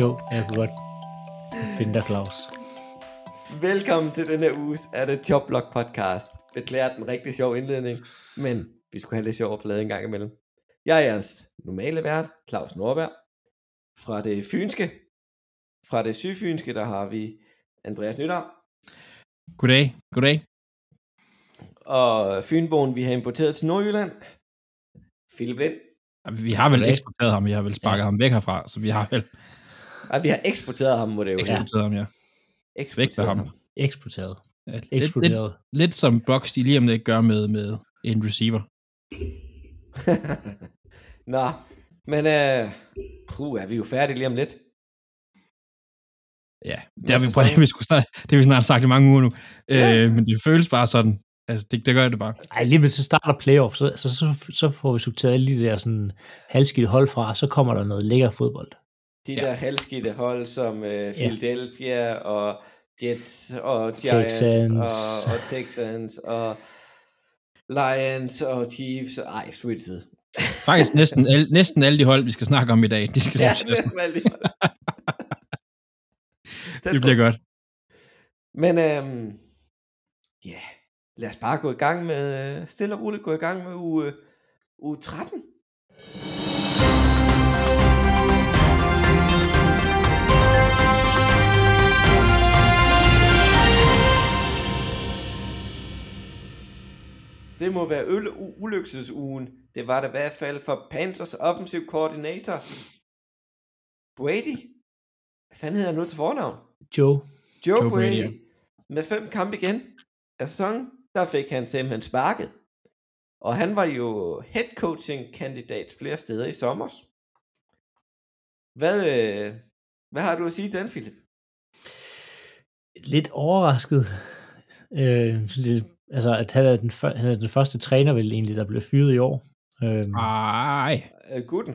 Jo, jeg kunne godt finde dig, Claus. Velkommen til denne uges af det Jobblock podcast. Beklager den rigtig sjov indledning, men vi skulle have lidt sjov at plade en gang imellem. Jeg er jeres normale vært, Claus Norberg. Fra det fynske, fra det sygfynske, der har vi Andreas Nytter. Goddag, goddag. Og Fynboen, vi har importeret til Nordjylland. Philip Lind. Vi har vel Goddag. eksporteret ham, vi har vel sparket Ja. ham væk herfra, så vi har vel Ej, vi har eksporteret ham, må det jo være. eksporteret ham, ja. Væk med ham. Eksporteret. ja lidt, lidt, Eksploderet. lidt som Bucks, de lige om lidt gør med, med en receiver. Nå, men øh, puh, er vi jo færdige lige om lidt. Ja, det har vi, prøvet, vi skulle snart, det har vi snart sagt i mange uger nu. Ja. Øh, men det føles bare sådan. Altså, det, det gør det bare. Ej, lige med så starter playoff, så, så, så, så får vi sorteret alle de der sådan halvskidte hold fra, og så kommer der noget lækker fodbold. De Ja. der halvskidte hold som øh, Philadelphia og Jets og Giants Texans. Og, og Texans og Lions og Chiefs. Ej, sweet. Faktisk næsten, al, næsten alle de hold, vi skal snakke om i dag, de skal Ja, næsten alle de hold. Det bliver godt. Men øhm, ja, lad os bare gå i gang med, øh, stille og roligt gå i gang med uge, uge 13. Det må være øl ulykselsugen. Det var det i hvert fald for Panthers offensive coordinator. Brady. Hvad fanden hedder han nu til fornavn? Joe, Joe, Joe Brady, Brady, med fem kampe igen af sæsonen, der fik han simpelthen sparket. Og han var jo head coaching kandidat flere steder i sommer. Hvad, øh, hvad har du at sige til den, Philip? lidt overrasket. Øh, jeg, altså, at han er, den, før- han er den første træner, vel egentlig, der blev fyret i år. Øh, Ej. Gutten.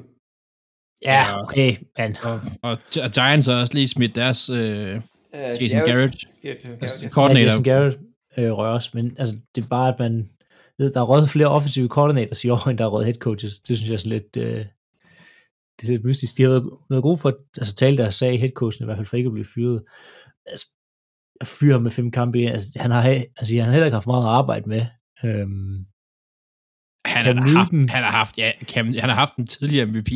ja, okay, men Og, og, og Giants har også lige smidt deres øh, Øh, Jason Garrett, Jason altså, Garrett. ja, coordinator. Jason Garrett øh, rører også, men altså, det er bare, at man ved, der er røget flere offensive coordinators i år, end der er røget head coaches. Det synes jeg er sådan lidt, øh, det er lidt mystisk. De har været, været gode for at altså, tale deres sag, head coachen i hvert fald, for ikke at blive fyret. Altså, ham med fem kampe, altså, han har, altså, han har heller ikke haft meget at arbejde med. Øhm, Han Cam har, haft, han har haft, ja, Cam, han har haft en tidligere MVP.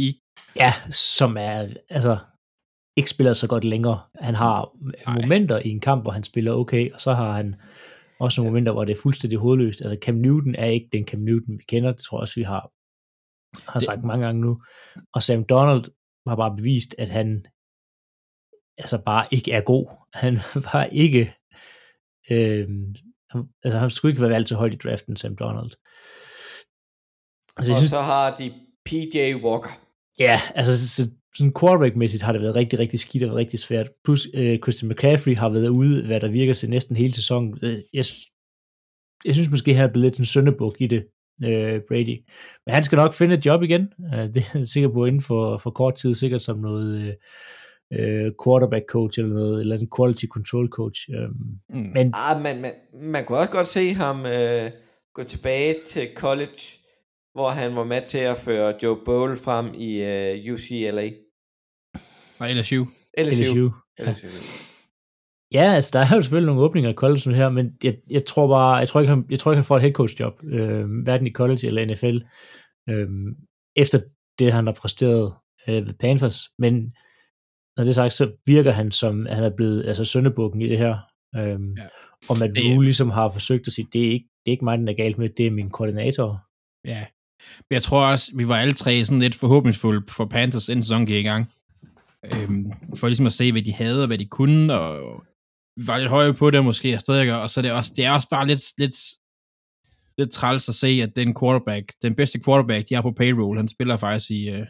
ja, som er, altså, ikke spiller så godt længere. Han har Nej. momenter i en kamp, hvor han spiller okay, og så har han også nogle momenter, hvor det er fuldstændig hovedløst. Altså Cam Newton er ikke den Cam Newton, vi kender. Det tror jeg også, vi har, har Det- sagt mange gange nu. Og Sam Donald har bare bevist, at han altså bare ikke er god. Han var ikke øh, altså han skulle ikke være valgt så højt i draften, Sam Donald. Altså, Og synes, så har de PJ Walker. Ja, altså så, så, sådan quarterback-mæssigt har det været rigtig, rigtig skidt og rigtig svært. Plus øh, Christian McCaffrey har været ude, hvad der virker til næsten hele sæsonen. Øh, Jeg, jeg synes måske, han er blevet lidt en søndebuk i det, øh, Brady. Men han skal nok finde et job igen. Øh, det er jeg sikker på inden for, for kort tid, sikkert som noget øh, øh, quarterback coach eller noget, eller en quality control coach. Øh, Mm. men Ah, man, man, man kunne også godt se ham øh, gå tilbage til college, hvor han var med til at føre Joe Bowl frem i øh, UCLA. Og LSU. LSU. LSU. LSU. Ja, altså der er jo selvfølgelig nogle åbninger i college her, men jeg, jeg tror bare, jeg tror ikke, han, jeg tror ikke, han får et head coach job, øh, hverken i college eller NFL, øh, efter det, han har præsteret øh, ved Panthers. Men når det er sagt, så virker han som, at han er blevet altså søndebukken i det her. Øh, Ja. Og Matt Det- Rule ligesom har forsøgt at sige, det er ikke, det er ikke mig, den er galt med, det er min koordinator. Ja. Men jeg tror også, vi var alle tre sådan lidt forhåbningsfulde for Panthers, inden sæsonen gik i gang. Øhm, for ligesom at se, hvad de havde og hvad de kunne, og var lidt høje på det måske, og stadig, og så er det også, det er også bare lidt, lidt, lidt træls at se, at den quarterback, den bedste quarterback, de har på payroll, han spiller faktisk i, øh,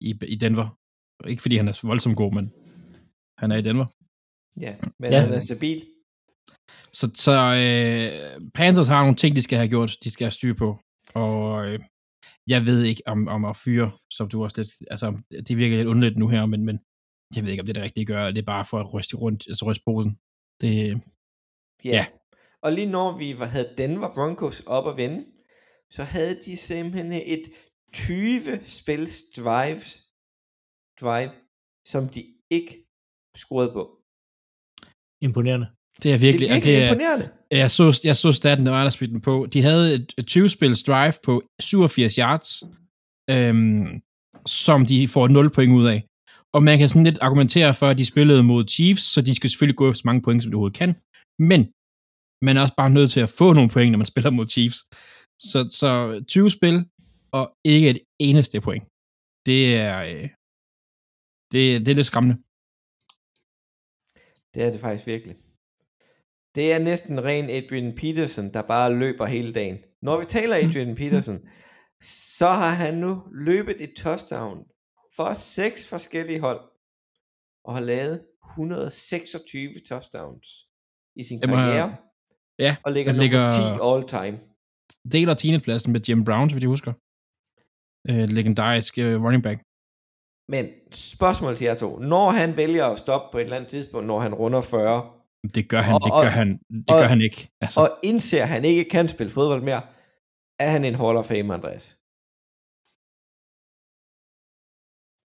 i, i Denver. Ikke fordi han er voldsomt god, men han er i Denver. Ja, men Ja. han er stabil. Så, så øh, Panthers har nogle ting, de skal have gjort, de skal have styr på. Og øh, jeg ved ikke om, om at fyre, som du også lidt, altså det virker lidt underligt nu her, men, men jeg ved ikke, om det er det rigtige at gøre, det er bare for at ryste rundt, altså ryste posen. Det, Ja. Ja. Og lige når vi var, havde Denver Broncos op at vende, så havde de simpelthen et 20 spils drive, drive, som de ikke scorede på. Imponerende. det er Det virkelig, er virkelig det er, imponerende. jeg så, jeg så staten, der var der spillet den på. De havde et, et 20-spils drive på 87 yards, øhm, som de får 0 point ud af. Og man kan sådan lidt argumentere for, at de spillede mod Chiefs, så de skal selvfølgelig gå så mange point, som de overhovedet kan. Men man er også bare nødt til at få nogle point, når man spiller mod Chiefs. Så, så 20 spil, og ikke et eneste point. Det er, øh, det, det er lidt skræmmende. Det er det faktisk virkelig. Det er næsten ren Adrian Peterson, der bare løber hele dagen. Når vi taler Adrian Peterson, så har han nu løbet et touchdown for seks forskellige hold, og har lavet 126 touchdowns i sin Jamen, karriere, Ja, og ligger nummer ligger- 10 all time. deler 10. pladsen med Jim Brown, vidt jeg husker. Øh, legendarisk øh, running back. Men spørgsmål til jer to. Når han vælger at stoppe på et eller andet tidspunkt, når han runder 40, Det gør han, Og- det gør han, det og- gør han ikke. Altså, og indser, at han ikke kan spille fodbold mere, er han en Hall of Fame, Andreas.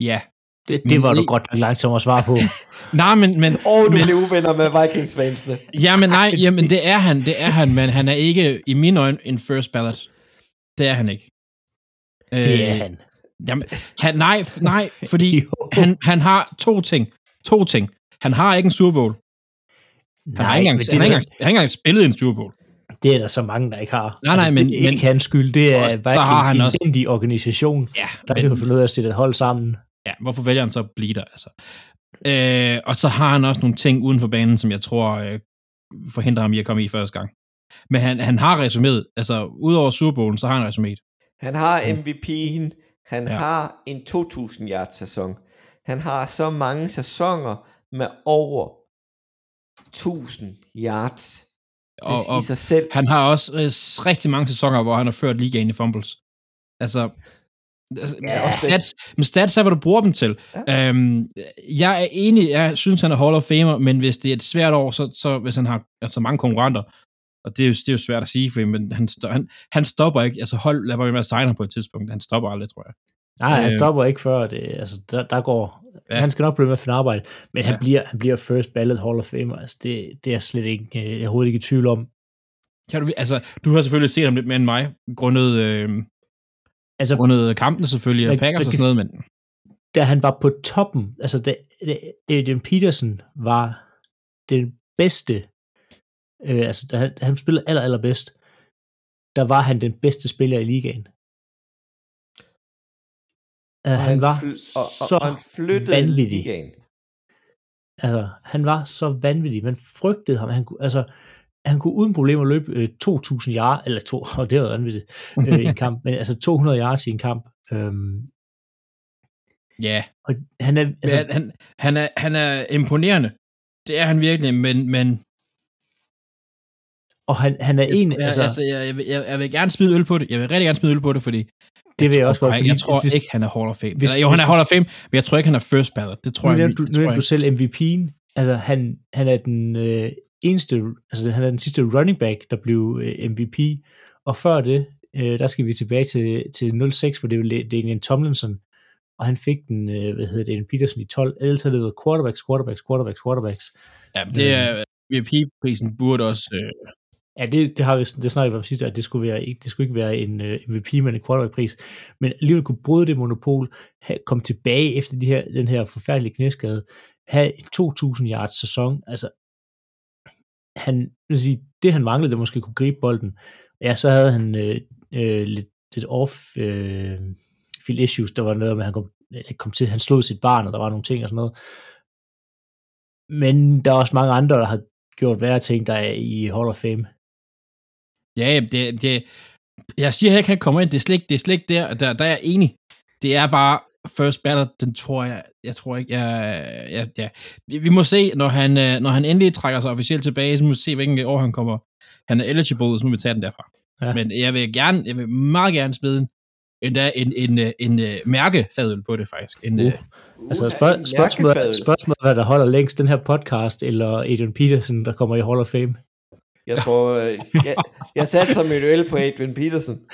ja. Det, det var du godt nok langsomt at svare på. Nej, men, men, Og du men, blev uvenner med Vikings-fansene. ja, men nej, jamen, det er han, det er han, men han er ikke, i mine øjne, en first ballot. Det er han ikke. Det er Øh, han. Jamen, han, nej, nej, fordi han, han har to ting. To ting. Han har ikke en Super Bowl. Han har ikke engang, men han har ikke det, engang, han har ikke engang spillet en Super Bowl. det er der så mange, der ikke har. Altså, Nej, nej, men- det er ikke men- hans skyld. Det er Vikings elendige organisation, Ja, der ikke har fundet ud af at sætte et hold sammen. ja, hvorfor vælger han så at blive der? Altså? Øh, og så har han også nogle ting uden for banen, som jeg tror øh, forhindrer ham i at komme i første gang. Men han, han har resuméet. Altså, udover Super Bowlen, så har han resuméet. Han har MVP'en. Han Ja. har en 2000 yards sæson. Han har så mange sæsoner med over 1000 yards. Det Og, og i sig selv. han har også øh, rigtig mange sæsoner, hvor han har ført ligaen i fumbles. Altså, altså Ja. stats, men stats er, hvad du bruger dem til. Ja. Øhm, jeg er enig, jeg synes, han er Hall of Famer, men hvis det er et svært år, så, så hvis han har altså mange konkurrenter, og det er jo, det er jo svært at sige, for, men han, han, han stopper ikke. Altså hold, lad mig med at signe ham på et tidspunkt. Han stopper aldrig, tror jeg. Nej, han Øh. stopper ikke før. Det, altså, der, der går, Ja. Han skal nok blive med at finde arbejde, men han, Ja. bliver, han bliver first ballot Hall of Famer. Altså, det, det er jeg slet ikke, øh, jeg er overhovedet ikke i tvivl om. Kan du, altså, du har selvfølgelig set ham lidt mere end mig, grundet, øh, Altså, grundet kampene selvfølgelig, og Packers og sådan noget, men da han var på toppen, altså da, da Adrian Peterson var den bedste, øh, altså da han, da han spillede aller, allerbedst, der var han den bedste spiller i ligaen. Uh, Og han var fly- og, og, så og han flyttede vanvittig. ligaen. Altså, han var så vanvittig. Man frygtede ham. Han kunne, altså, han kunne uden problemer løbe øh, 2.000 yards, eller to, og det var vanvittigt, øh, i en kamp, men altså 200 yards i en kamp. Øhm, ja, og han er, altså, altså, han, han, er, han er imponerende. Det er han virkelig, men, men og han, han er en, jeg, altså, altså, jeg, jeg, vil- jeg, jeg vil gerne smide øl på det. Jeg vil rigtig gerne smide øl på det, fordi det vil jeg tror også godt, fordi jeg tror hvis, ikke, han er Hall of Fame. hvis- Hvis, jo, han er Hall of Fame, men jeg tror ikke, han er first ballot. Det tror nu jeg, du, det nu tror jeg du selv MVP'en. Altså, han, han er den øh, eneste, altså han er den sidste running back, der blev øh, MVP. Og før det, øh, der skal vi tilbage til, til 06, hvor det var Daniel Tomlinson, og han fik den, øh, hvad hedder det, en Peterson i 12. Ellers har det været quarterbacks, quarterbacks, quarterbacks, quarterbacks. Ja, det er, MVP-prisen burde også... Øh, Ja, det, det har vi det snakket om sidste, at det skulle, være, det skulle ikke være en øh, MVP, men en quarterback-pris. Men alligevel kunne bryde det monopol, have, komme tilbage efter de her, den her forfærdelige knæskade, have en 2.000 yards sæson. Altså, han, vil sige, det han manglede, det måske kunne gribe bolden. Ja, så havde han øh, øh, lidt, lidt off øh, field issues. Der var noget med, at han kom, kom til, han slog sit barn, og der var nogle ting og sådan noget. Men der er også mange andre, der har gjort værre ting, der er i Hall of Fame ja, det, det, jeg siger ikke, at han kommer ind. Det er slet ikke, det er slet ikke der, der, der er jeg enig. Det er bare, first batter, den tror jeg, jeg tror ikke, jeg, jeg, ja. Vi, vi må se, når han, øh, når han endelig trækker sig officielt tilbage, så må vi se, hvilken år han kommer. Han er eligible, så må vi tage den derfra. Ja. Men jeg vil gerne, jeg vil meget gerne smide en, endda en, en, en, en, en mærkefadel på det, faktisk. En, Uh. uh. Altså spørg- en spørgsmålet, spørgsmålet hvad der holder længst, den her podcast, eller Adrian Peterson, der kommer i Hall of Fame. Jeg tror, øh, jeg, jeg satte som min øl på Adrian Peterson.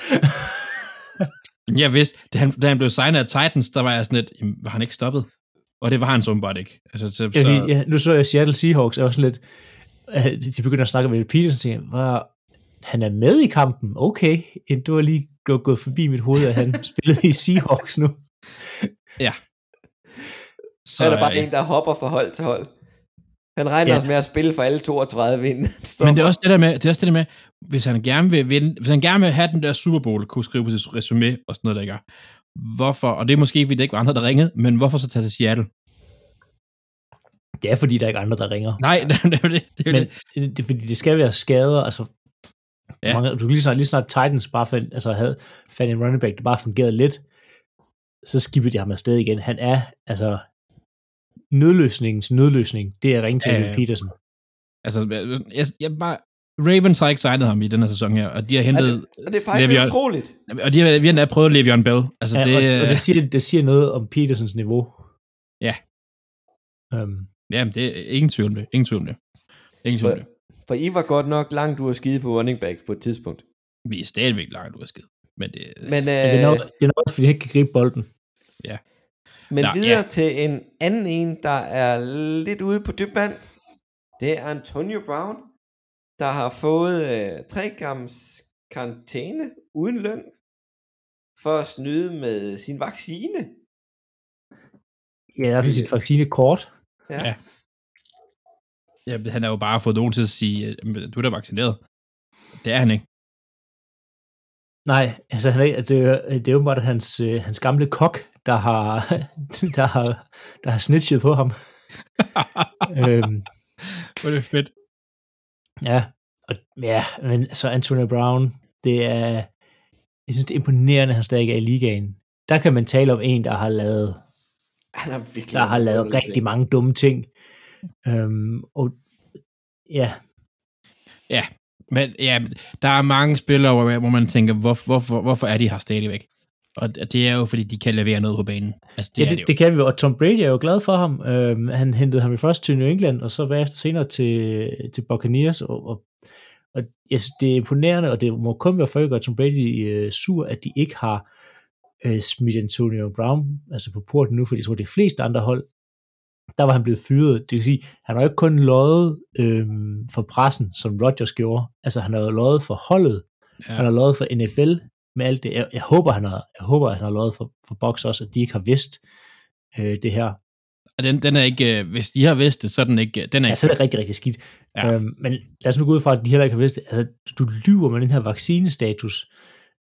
Jeg vidste, da han, da han blev signet af Titans, der var jeg sådan lidt, jamen, var han ikke stoppet? Og det var han så åbenbart ikke. Altså, så, Ja, så, ja, nu så jeg Seattle Seahawks, og også sådan lidt, de- de begynder at snakke med Peterson, og tænker, var, han er med i kampen, okay, det var lige gået, gået forbi mit hoved, at han spillede i Seahawks nu. Så er der bare øh, en, der hopper fra hold til hold. Han regner Ja. også med at spille for alle 32 inden han stopper. Men det er også det der med, det er også det der med, hvis han gerne vil vinde, hvis han gerne vil have den der Super Bowl, kunne skrive på sit resume og sådan noget, der er. Hvorfor, og det er måske, fordi det ikke var andre, der ringede, men hvorfor så tage til Seattle? Det er fordi, der er ikke andre, der ringer. Nej, det er det. det, er Men det. det er fordi, det skal være skader, altså Ja. mange, du kan lige snart, lige snart Titans bare fandt, altså havde fandt en running back, der bare fungerede lidt, så skibbede de ham afsted igen. Han er, altså, nødløsningens nødløsning, det er ringe til Ja, ja, ja. Peterson. Altså, jeg, jeg bare, Ravens har ikke signet ham i den her sæson her, og de har er hentet, det, og det er faktisk Le'Veon- utroligt. og de har, vi har prøvet Le'Veon Bell. Altså, Ja, det, og, og det, siger, det siger noget om Petersons niveau. Ja. Um, ja, det er ingen tvivl om det. Ingen tvivl om det. Ingen tvivl om det. For I var godt nok langt ud at skide på running backs på et tidspunkt. Vi er stadigvæk langt ud af skid. Men det, Men, men det, er nok, øh, det er nok, fordi han ikke kan gribe bolden. Men Nå, videre ja. til en anden en, der er lidt ude på dyb vand. Det er Antonio Brown, der har fået øh, tre gams karantæne uden løn for at snyde med sin vaccine. Ja, der er fordi sit vaccine kort. Ja. Ja. ja, han har jo bare fået nogen til at sige, øh, du er da vaccineret. Det er han ikke. Nej, altså han er, det, er, det er åbenbart hans, øh, hans gamle kok, der har, der har, der har snitchet på ham. øhm, Hvor er det fedt. ja, og, ja, men altså Antonio Brown, det er, jeg synes, det er imponerende, at han stadig er i ligaen. Der kan man tale om en, der har lavet, Han har virkelig der har lavet rigtig ting. mange dumme ting. Øhm, og ja, Men ja, der er mange spillere, hvor, hvor man tænker, hvor, hvorfor, hvorfor er de her stadigvæk? Og det er jo, fordi de kan levere noget på banen. Altså, det det, er ja, det, det, det kan vi jo, og Tom Brady er jo glad for ham. Øhm, han hentede ham i først til New England, og så bagefter senere til, til Buccaneers, og, og, og jeg synes, det er imponerende, og det må kun være for at gøre Tom Brady øh, sur, at de ikke har øh, smidt Antonio Brown altså på porten nu, fordi jeg tror, de fleste andre hold, der var han blevet fyret. Det vil sige, han har jo ikke kun løjet øh, for pressen, som Rodgers gjorde. Altså, han har jo løjet for holdet, Ja. han har løjet for NFL med alt det. Jeg, jeg håber, han har, jeg håber, at han har løjet for, for Box også, at de ikke har vidst øh, det her. Og den, den er ikke, øh, hvis de har vidst det, så er den ikke, den er Ja, så er det rigtig, rigtig skidt. Ja. Øhm, men lad os nu gå ud fra, at de heller ikke har vidst det. Altså, du lyver med den her vaccinestatus.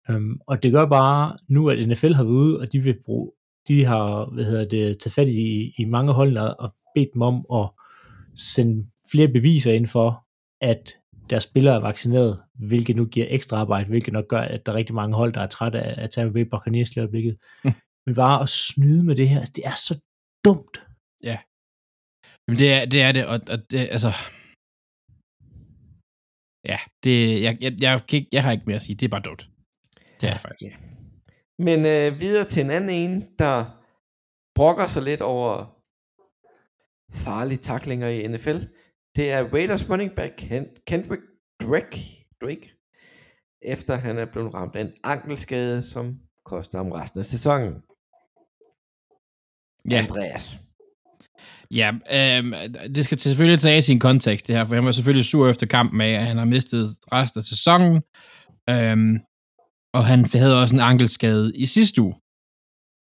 Øhm, og det gør bare nu, at NFL har været ude, og de vil bruge, de har hvad hedder det, taget fat i, i mange hold og, og bedt dem om at sende flere beviser ind for, at deres spillere er vaccineret, hvilket nu giver ekstra arbejde, hvilket nok gør, at der er rigtig mange hold, der er trætte af at tage med Buccaneers i øjeblikket. Mm. Men bare at snyde med det her, altså, det er så dumt. Jamen, det er det, er det og, og det, altså... Ja, det, jeg, jeg, jeg, kan ikke, jeg har ikke mere at sige. Det er bare dumt. Det er det faktisk. Men øh, videre til en anden en, der brokker sig lidt over farlige taklinger i NFL. Det er Raiders running back Ken- Kendrick Drake, Drake, efter han er blevet ramt af en ankelskade, som koster ham resten af sæsonen. Ja. Andreas. Ja, øhm, det skal selvfølgelig tage sin kontekst, det her, for han var selvfølgelig sur efter kampen med, at han har mistet resten af sæsonen. Øhm, og han havde også en ankelskade i sidste uge.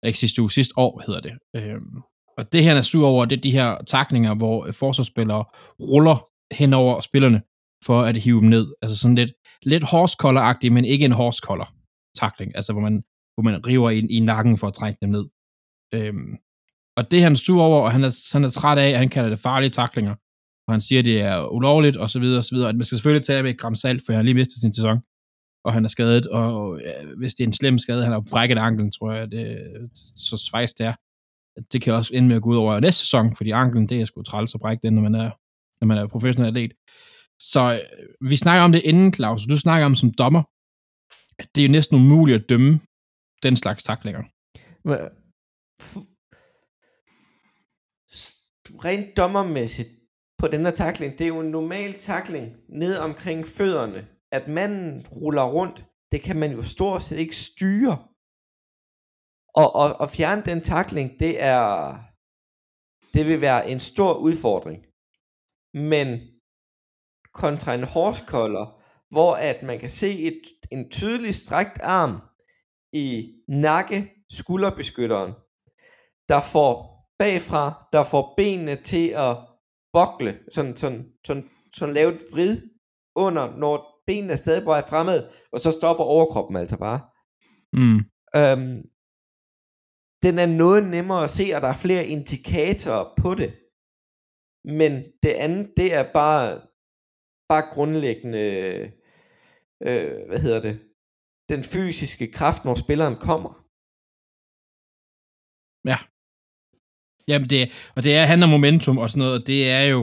Ikke sidste uge, sidste år hedder det. Øhm, og det her, han er sur over, det er de her taklinger, hvor forsvarsspillere ruller hen over spillerne for at hive dem ned. Altså sådan lidt, lidt horse men ikke en horsecollar takling. Altså hvor man, hvor man river i, i nakken for at trække dem ned. Øhm, og det er han sur over, og han er, han er træt af, at han kalder det farlige taklinger. Og han siger, at det er ulovligt, og så videre, og så videre. At man skal selvfølgelig tage med et gram salt, for han har lige mistet sin sæson. og han er skadet, og ja, hvis det er en slem skade, han har brækket anklen, tror jeg, det, øh, så svejs det er. Det kan også ende med at gå ud over næste sæson, fordi anklen, det er sgu træls at brække den, når man er, når man er professionel atlet. Så øh, vi snakker om det inden, Claus. Du snakker om som dommer. at Det er jo næsten umuligt at dømme den slags taklinger. Men, rent dommermæssigt på den her takling, det er jo en normal takling ned omkring fødderne. At manden ruller rundt, det kan man jo stort set ikke styre. Og, og, og fjerne den takling, det er det vil være en stor udfordring. Men kontra en horsecollar, hvor at man kan se et, en tydelig strækt arm i nakke skulderbeskytteren, der får bagfra, der får benene til at bokle, sådan, sådan, sådan, sådan lave et vrid under, når benene er stadig vej fremad, og så stopper overkroppen altså bare. Mm. Øhm, den er noget nemmere at se, og der er flere indikatorer på det. Men det andet, det er bare, bare grundlæggende, øh, hvad hedder det, den fysiske kraft, når spilleren kommer. Ja. Jamen, det, og det er, handler om momentum og sådan noget, og det er jo,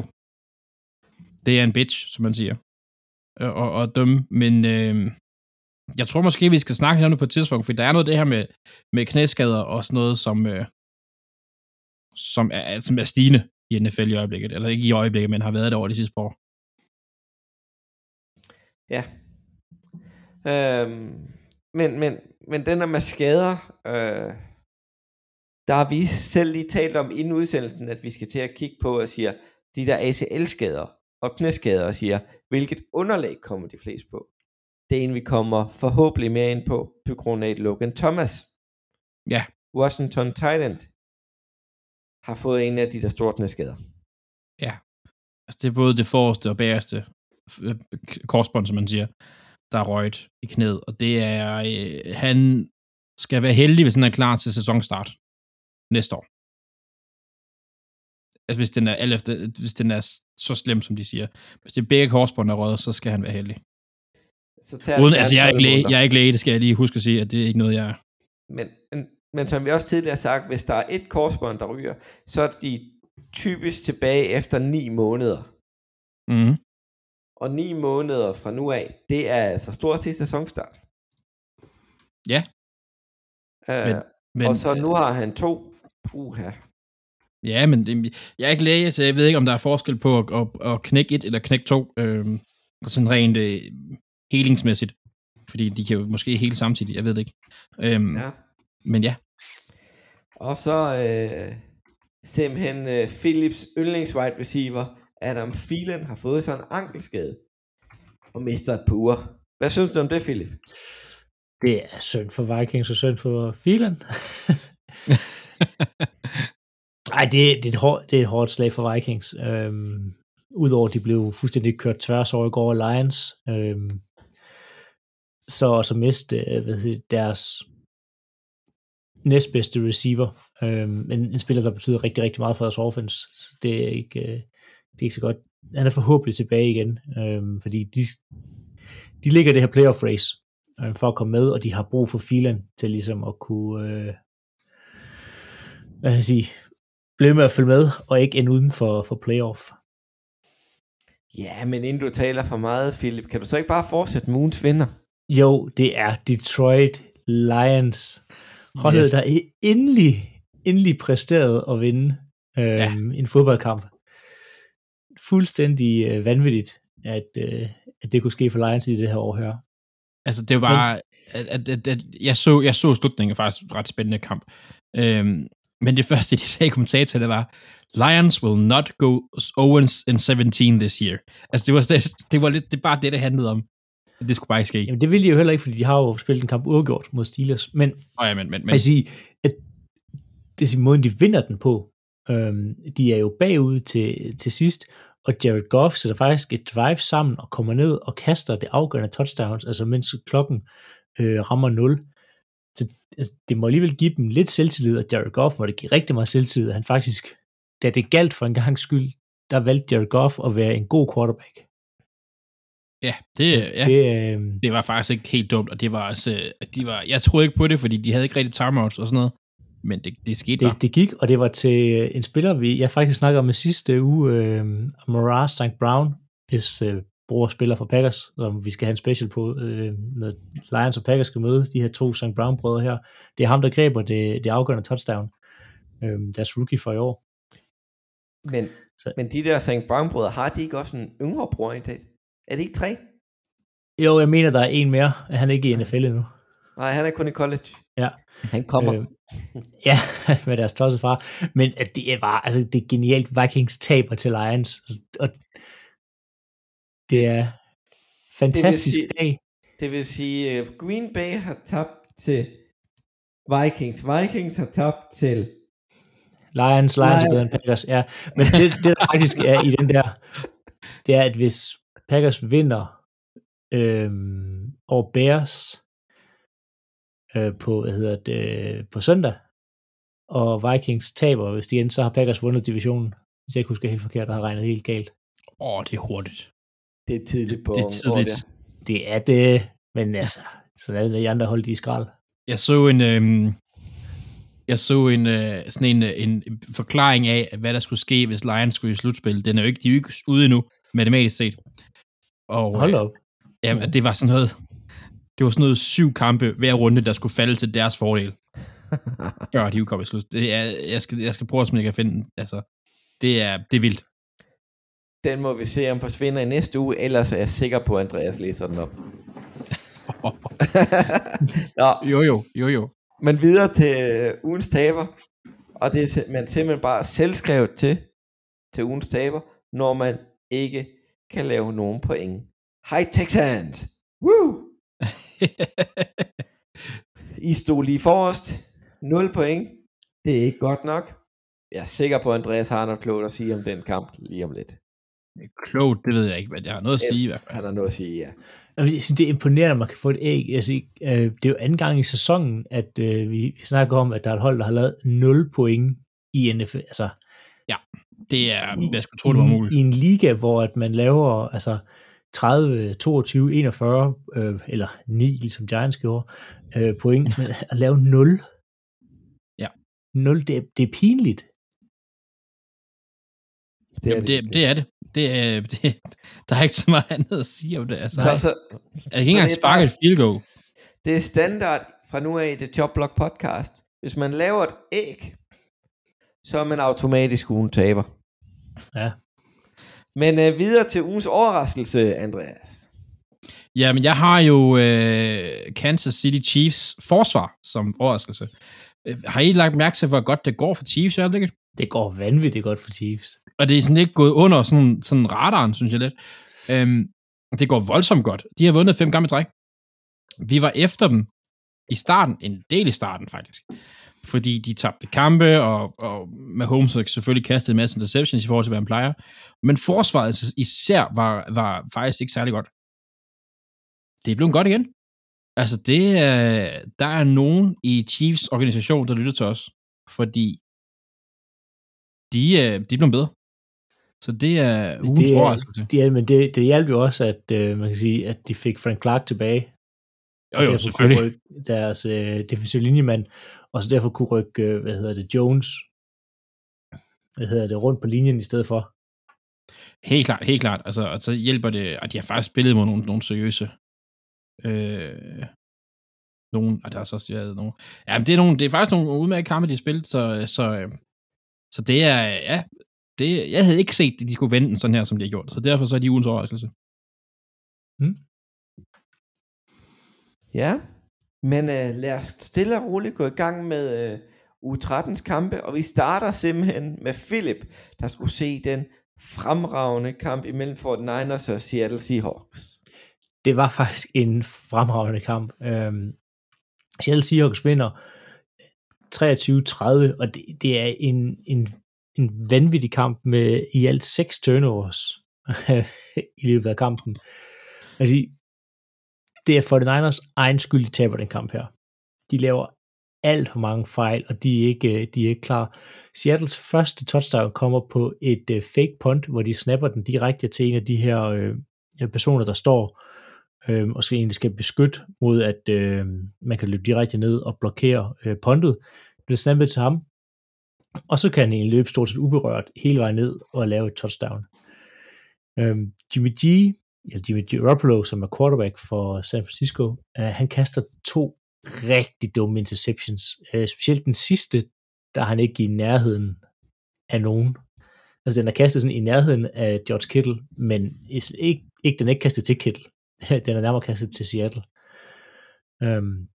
det er en bitch, som man siger, øh, og, og, og dømme, men øh, jeg tror måske, vi skal snakke lidt om det på et tidspunkt, for der er noget af det her med, med knæskader og sådan noget, som, øh, som, er, altså, som er stigende i NFL i øjeblikket, eller ikke i øjeblikket, men har været det over de sidste par år. Ja. Øhm, men, men, men den der med skader, øh, der har vi selv lige talt om inden udsendelsen, at vi skal til at kigge på og siger, de der ACL-skader og knæskader, og siger, hvilket underlag kommer de flest på. Det er en, vi kommer forhåbentlig mere ind på, på grund af Logan Thomas. Ja. Washington Titan har fået en af de der store knæskader. Altså, det er både det forreste og bagerste øh, korsbånd, som man siger, der er røget i knæet, og det er, øh, han skal være heldig, hvis han er klar til sæsonstart næste år. Altså, hvis den er, alt efter, hvis den er så slem, som de siger. Hvis det er begge korsbånd er røget, så skal han være heldig. Så tager Uden, det altså, jeg er, ikke læge, 12 måneder. jeg er ikke læge, det skal jeg lige huske at sige, at det er ikke noget, jeg er. Men, men, men som vi også tidligere har sagt, hvis der er et korsbånd, der ryger, så er de typisk tilbage efter 9 måneder. Mm. Og 9 måneder fra nu af, det er altså stort set sæsonstart. Ja. Uh, Men- Men, og så nu har han to. Puha. Ja, men jeg er ikke læge, så jeg ved ikke, om der er forskel på at, at, at knække et eller knække to, øh, sådan rent øh, helingsmæssigt. Fordi de kan jo måske hele samtidig, jeg ved det ikke. Øhm, Ja. Men ja, Og så øh, simpelthen øh, Philips yndlings wide receiver, Adam Thielen, har fået sig en ankelskade. Og mister et par uger. Hvad synes du om det, Philip? Det er synd for Vikings og synd for Phelan. Ej, det, det, er et hårdt, det er et hårdt slag for Vikings. Øhm, Udover at de blev fuldstændig kørt tværs over i går af Lions. Øhm, så også miste øh, hvad hedder, deres næstbedste receiver. Øhm, en, en spiller, der betyder rigtig, rigtig meget for deres offense. Så det er ikke, øh, det er ikke så godt. Han er forhåbentlig tilbage igen, øhm, fordi de, de ligger i det her playoff race øh, for at komme med, og de har brug for filen til ligesom at kunne øh, hvad kan jeg sige, blive med at følge med, og ikke ende uden for, for playoff. Ja, men inden du taler for meget, Philip, kan du så ikke bare fortsætte med ugens vinder? Jo, det er Detroit Lions. Holdet, Yes. der endelig, endelig præsteret at vinde øh, Ja. en fodboldkamp. Fuldstændig øh, vanvittigt, at, øh, at det kunne ske for Lions i det her år her. Altså, det var bare, at, at, at, at jeg, så, jeg så slutningen faktisk ret spændende kamp. Øhm, men det første, de sagde i kommentarerne, var, Lions will not go 0 in 17 this year. Altså, det var, det, det var lidt, det bare det, det handlede om. Det skulle bare ikke ske. Jamen, det ville de jo heller ikke, fordi de har jo spillet en kamp uafgjort mod Steelers. Men Oh, ja, men, men, Men, jeg sige, at det er måden, de vinder den på. Øhm, de er jo bagud til, til sidst, og Jared Goff sætter faktisk et drive sammen og kommer ned og kaster det afgørende touchdowns, altså mens klokken øh, rammer 0. Så altså, det må alligevel give dem lidt selvtillid, og Jared Goff må det give rigtig meget selvtillid, han faktisk, da det galt for en gang skyld, der valgte Jared Goff at være en god quarterback. Ja, det, ja. Det, øh, det var faktisk ikke helt dumt, og det var også, øh, de var, jeg troede ikke på det, fordi de havde ikke rigtig timeouts og sådan noget, men det, det skete bare. det, det gik, og det var til en spiller, vi jeg faktisk snakkede om i sidste uge, øh, Maras St. Brown, hvis øh, bror spiller for Packers, som vi skal have en special på, øh, når Lions og Packers skal møde de her to St. Brown-brødre her. Det er ham, der griber det, det afgørende touchdown, øh, deres rookie for i år. Men, Så- men de der St. Brown-brødre, har de ikke også en yngre bror indtil? Er det ikke tre? Jo, jeg mener, der er en mere. Han er ikke i NFL endnu. Nej, han er kun i college. Ja. Han kommer. Øh, ja, med deres tosset far. Men at det var, altså det er genialt, Vikings taber til Lions. Og det er fantastisk sige- dag. Det vil sige, uh, Green Bay har tabt til Vikings. Vikings har tabt til... Lions, Lions, Lions. er Packers. Ja. Men det, det, der faktisk er i den der, det er, at hvis Packers vinder øhm, over Bears øh, på, hvad hedder det, på søndag, og Vikings taber, hvis de end, så har Packers vundet divisionen. Hvis jeg ikke husker helt forkert, og har regnet helt galt. Åh, oh, det er hurtigt. Det er tidligt på Det er tidligt. året, Det er det, men altså, så er det, de andre hold, de er skrald. Jeg så en, øhm, jeg så en, øh, sådan en, øh, en forklaring af, hvad der skulle ske, hvis Lions skulle i slutspil. Den er jo ikke, de er jo ikke ude endnu, matematisk set. Og, Hold op. Ja, at det var sådan noget, det var sådan noget syv kampe hver runde, der skulle falde til deres fordel. Før de kom i slut. Det er, jeg, skal, jeg skal prøve at kan finde den. Altså, det er, det er vildt. Den må vi se, om forsvinder i næste uge, ellers er jeg sikker på, at Andreas læser den op. Nå, Jo, jo, jo, jo. men videre til øh, ugens taber. Og det er man simpelthen bare selvskrevet til, til ugens taber, når man ikke kan lave nogen point. Hej Texans! Woo! I stod lige forrest. 0 point. Det er ikke godt nok. Jeg er sikker på, at Andreas har noget klogt at sige om den kamp lige om lidt. Klogt, det ved jeg ikke, hvad jeg har noget at sige i hvert fald. Han har noget at sige, ja. Jeg synes, det er imponerende, at man kan få et æg. Altså, øh, det er jo anden gang i sæsonen, at øh, vi, vi snakker om, at der er et hold, der har lavet 0 point i NFL. Altså, Det er, jeg skulle tro, det var i, muligt. I en liga, hvor at man laver altså, 30, 22, 41, øh, eller 9, ligesom Giants gjorde, øh, point, men at lave 0. Ja. 0, det er, det er pinligt. Det Jamen, det, det er det. Det er, det, der er ikke så meget andet at sige om det. Altså, Så, jeg kan ikke engang det er sparke et field goal. det er standard fra nu af i det Jobblock podcast. Hvis man laver et æg, så er man automatisk ugen taber. Ja. Men øh, videre til ugens overraskelse, Andreas. Ja, men jeg har jo øh, Kansas City Chiefs forsvar som overraskelse. Øh, Har I lagt mærke til, hvor godt det går for Chiefs i øjeblikket? Det går vanvittigt godt for Chiefs. Og det er sådan lidt gået under sådan, sådan radaren, synes jeg lidt. Øhm, det går voldsomt godt. De har vundet fem gamle træk. Vi var efter dem i starten, en del i starten faktisk. Fordi de tabte kampe, og, og Mahomes har selvfølgelig kastet en masse interceptions i forhold til, hvad han plejer. Men forsvaret især var, var faktisk ikke særlig godt. Det er blevet godt igen. Altså, det er, der er nogen i Chiefs organisation, der lytter til os. Fordi de, er- de blevet bedre. Så det er ugens Det er- overraskelse. De, ja, men det, det hjalp jo også, at øh, man kan sige, at de fik Frank Clark tilbage. Jo, jo, selvfølgelig. Deres øh, defensive linjemand, og så derfor kunne rykke, øh, hvad hedder det, Jones, hvad hedder det, rundt på linjen i stedet for. Helt klart, helt klart. Altså, og så hjælper det, at de har faktisk spillet mod nogle, nogle seriøse. Øh, nogen, og der har så også været nogle. Ja, men det er, nogle, det er faktisk nogle udmærkede kampe, de har spillet, så, så, øh, så det er, ja, det, jeg havde ikke set, at de skulle vende den sådan her, som de har gjort. Så derfor så er de ugens overraskelse. Ja, men øh, lad os stille og roligt gå i gang med øh, U13's kampe, og vi starter simpelthen med Philip, der skulle se den fremragende kamp imellem Fort Niners og Seattle Seahawks. Det var faktisk en fremragende kamp. Øhm, Seattle Seahawks vinder 23-30, og det, det er en, en, en vanvittig kamp med i alt seks turnovers i løbet af kampen. Altså, det er 49ers egen skyld, de taber den kamp her. De laver alt for mange fejl, og de er ikke, øh, de er ikke klar. Seattles første touchdown kommer på et uh, fake punt, hvor de snapper den direkte til en af de her uh, øh, personer, der står øh, og skal egentlig skal beskytte mod, at øh, man kan løbe direkte ned og blokere øh, puntet. Det bliver snappet til ham, og så kan han egentlig løbe stort set uberørt hele vejen ned og lave et touchdown. Øh, Jimmy G, eller Jimmy Garoppolo, som er quarterback for San Francisco, øh, han kaster to rigtig dumme interceptions. Øh, specielt den sidste, der er han ikke i nærheden af nogen. Altså den er kastet sådan i nærheden af George Kittle, men ikke, ikke den er ikke kastet til Kittle. den er nærmere kastet til Seattle. Øhm,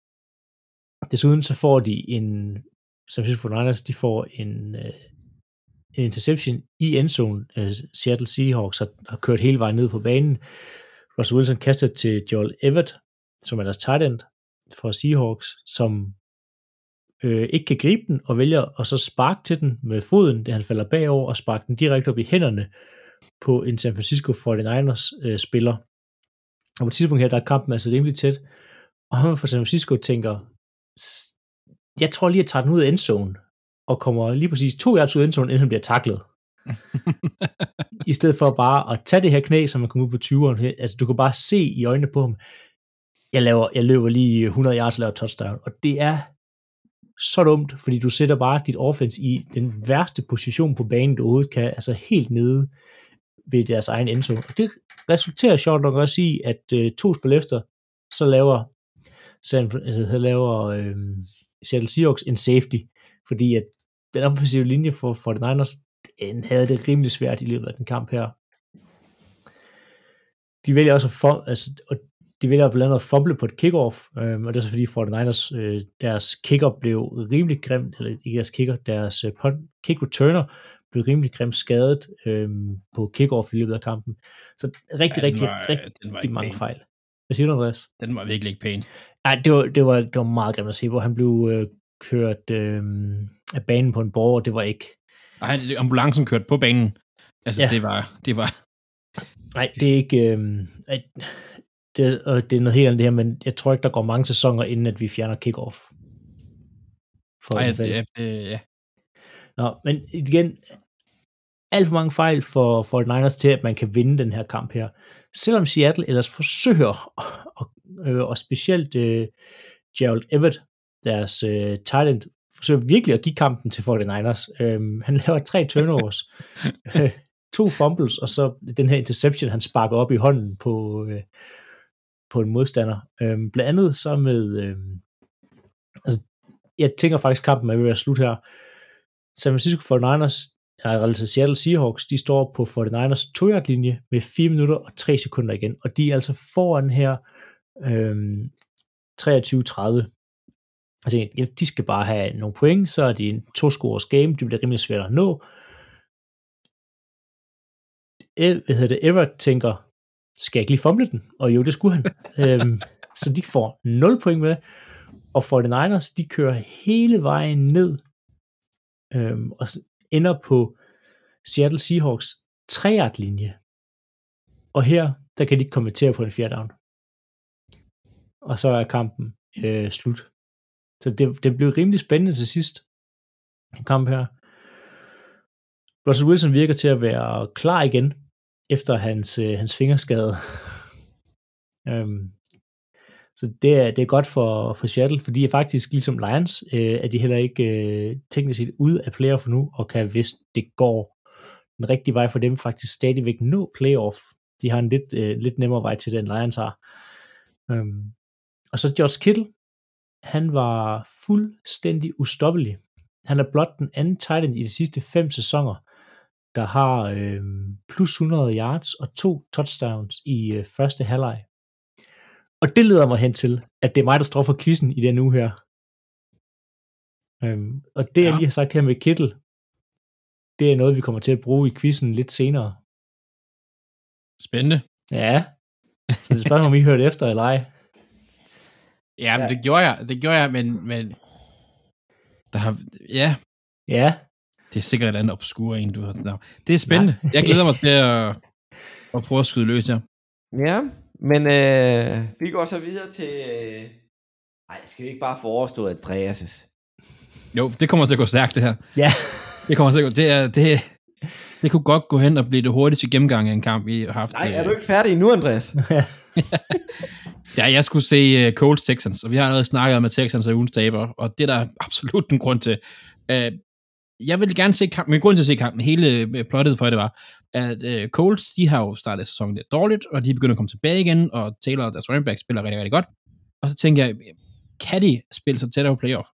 desuden så får de en, som synes for Niners, de får en, øh, en interception i endzone. Øh, Seattle Seahawks har, har kørt hele vejen ned på banen. Russell Wilson kaster til Joel Everett, som er deres tight end for Seahawks, som øh, ikke kan gribe den, og vælger at så sparke til den med foden, det han falder bagover, og sparke den direkte op i hænderne på en San Francisco 49ers øh, spiller. Og på et tidspunkt her, der er kampen altså rimelig tæt, og han fra San Francisco tænker, jeg tror lige, at jeg tager den ud af endzone, og kommer lige præcis to yards ud af inden han bliver taklet. I stedet for bare at tage det her knæ, som man kommer ud på 20'eren. Altså, du kan bare se i øjnene på ham, jeg, laver, jeg løber lige 100 yards og laver touchdown. Og det er så dumt, fordi du sætter bare dit offense i den værste position på banen, du overhovedet kan, altså helt nede ved deres egen endzone. Og det resulterer sjovt nok også i, at øh, to spil efter, så laver, San, altså, laver øh, Seattle Seahawks en safety, fordi at den offensive linje for, for den Niners, den havde det rimelig svært i løbet af den kamp her. De vælger også at få, altså, og de vælger blandt andet at fumble på et kickoff, øh, og det er så fordi 49ers, øh, deres kicker blev rimelig grimt, eller ikke deres kicker, deres øh, kick returner blev rimelig grimt skadet øh, på kickoff i løbet af kampen. Så rigtig, ja, rigtig, var, rigtig, rigtig mange pæn. fejl. Hvad siger du, Andreas? Den var virkelig ikke pæn. Nej, det var, det var, det var meget grimt at se, hvor han blev øh, kørt øh, af banen på en borger, det var ikke... Nej, ambulancen kørte på banen. Altså, ja. det var... Det var Nej, det er ikke... Øh, det, og det er noget helt andet det her, men jeg tror ikke, der går mange sæsoner, inden at vi fjerner kickoff. For Ej, ja, ja, ja. Nå, men igen, alt for mange fejl for, for Niners til, at man kan vinde den her kamp her. Selvom Seattle ellers forsøger, og, øh, og specielt øh, Gerald Everett, deres øh, talent, forsøger virkelig at give kampen til 49ers. Øh, han laver tre turnovers, øh, to fumbles, og så den her interception, han sparker op i hånden på, øh, på en modstander. Øhm, blandt andet så med, øhm, altså, jeg tænker faktisk, kampen er ved at slutte her. San Francisco 49ers, altså Seattle Seahawks, de står på 49ers 2 linje med 4 minutter og 3 sekunder igen, og de er altså foran her øhm, 23-30. Altså, de skal bare have nogle point, så er de en to-scores game, det bliver rimelig svært at nå. Hvad hedder det, Everett tænker, skal jeg ikke lige fumble den? Og jo, det skulle han. øhm, så de får 0 point med, og 49ers, de kører hele vejen ned, øhm, og ender på Seattle Seahawks 3 linje. Og her, der kan de ikke kommentere på en fjerde down. Og så er kampen øh, slut. Så det, det blev rimelig spændende til sidst. En kamp her. Russell Wilson virker til at være klar igen efter hans, øh, hans fingerskade. øhm, så det er, det er godt for, for Seattle, for de er faktisk ligesom Lions, øh, at de heller ikke øh, teknisk set ude af playoff nu, og kan, hvis det går den rigtige vej for dem, faktisk stadigvæk nå playoff. De har en lidt, øh, lidt nemmere vej til det, end Lions har. Øhm, og så George Kittle, han var fuldstændig ustoppelig. Han er blot den anden tight end i de sidste fem sæsoner, der har øh, plus 100 yards og to touchdowns i øh, første halvleg. Og det leder mig hen til, at det er mig, der står for quizzen i den uge her. Øhm, og det, ja. jeg lige har sagt her med Kittel, det er noget, vi kommer til at bruge i quizzen lidt senere. Spændende. Ja. Så det spørger om I hørte efter eller ej. Ja, men ja. det gjorde jeg. Det gjorde jeg, men, men der har, ja. Ja. Det er sikkert et andet obskur en, du har. No. Det er spændende. Nej. Jeg glæder mig til at, at prøve at skyde løs her. Ja, men øh, vi går så videre til... Øh... Ej, skal vi ikke bare få overstået Andreas' Jo, det kommer til at gå stærkt, det her. Ja. det kommer til at gå... Det er, det, Det kunne godt gå hen og blive det hurtigste gennemgang af en kamp, vi har haft. Nej, er du ikke færdig nu, Andreas? Ja, jeg skulle se uh, Colts Texans, og vi har allerede snakket om, at Texans er ugens taber, og det er der absolut en grund til. Uh, jeg vil gerne se kampen, men grund til at se kampen, hele øh, plottet for det var, at uh, Colts, de har jo startet sæsonen lidt dårligt, og de begynder at komme tilbage igen, og Taylor, deres running back, spiller rigtig, rigtig godt. Og så tænker jeg, kan de spille sig tættere på playoff?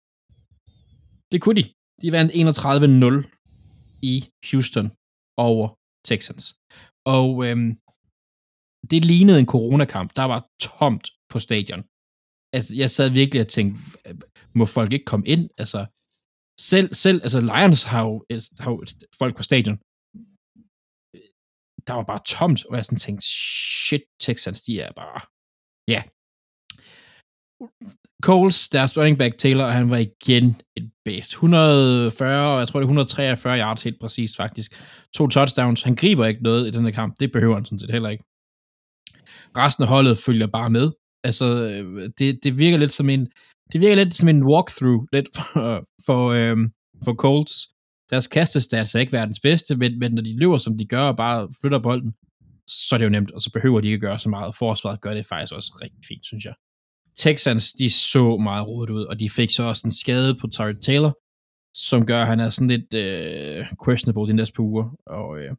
Det kunne de. De vandt 31-0 i Houston over Texans. Og øhm, det lignede en coronakamp. Der var tomt på stadion. Altså, jeg sad virkelig og tænkte, må folk ikke komme ind? Altså, selv, selv altså Lions har jo, altså, har jo folk på stadion. Der var bare tomt, og jeg sådan tænkte, shit, Texans, de er bare, ja. Coles, deres running back Taylor, han var igen et base. 140, jeg tror det er 143 yards helt præcis faktisk. To touchdowns. Han griber ikke noget i den her kamp. Det behøver han sådan set heller ikke. Resten af holdet følger bare med. Altså, øh, det, det virker lidt som en, det virker lidt som en walkthrough, lidt for, for, øhm, for Colts. Deres kastestats er ikke verdens bedste, men, men når de løber, som de gør, og bare flytter bolden, så er det jo nemt, og så behøver de ikke gøre så meget. Forsvaret gør det faktisk også rigtig fint, synes jeg. Texans, de så meget rodet ud, og de fik så også en skade på Tyrod Taylor, som gør, at han er sådan lidt øh, questionable de næste par uger. Og øh,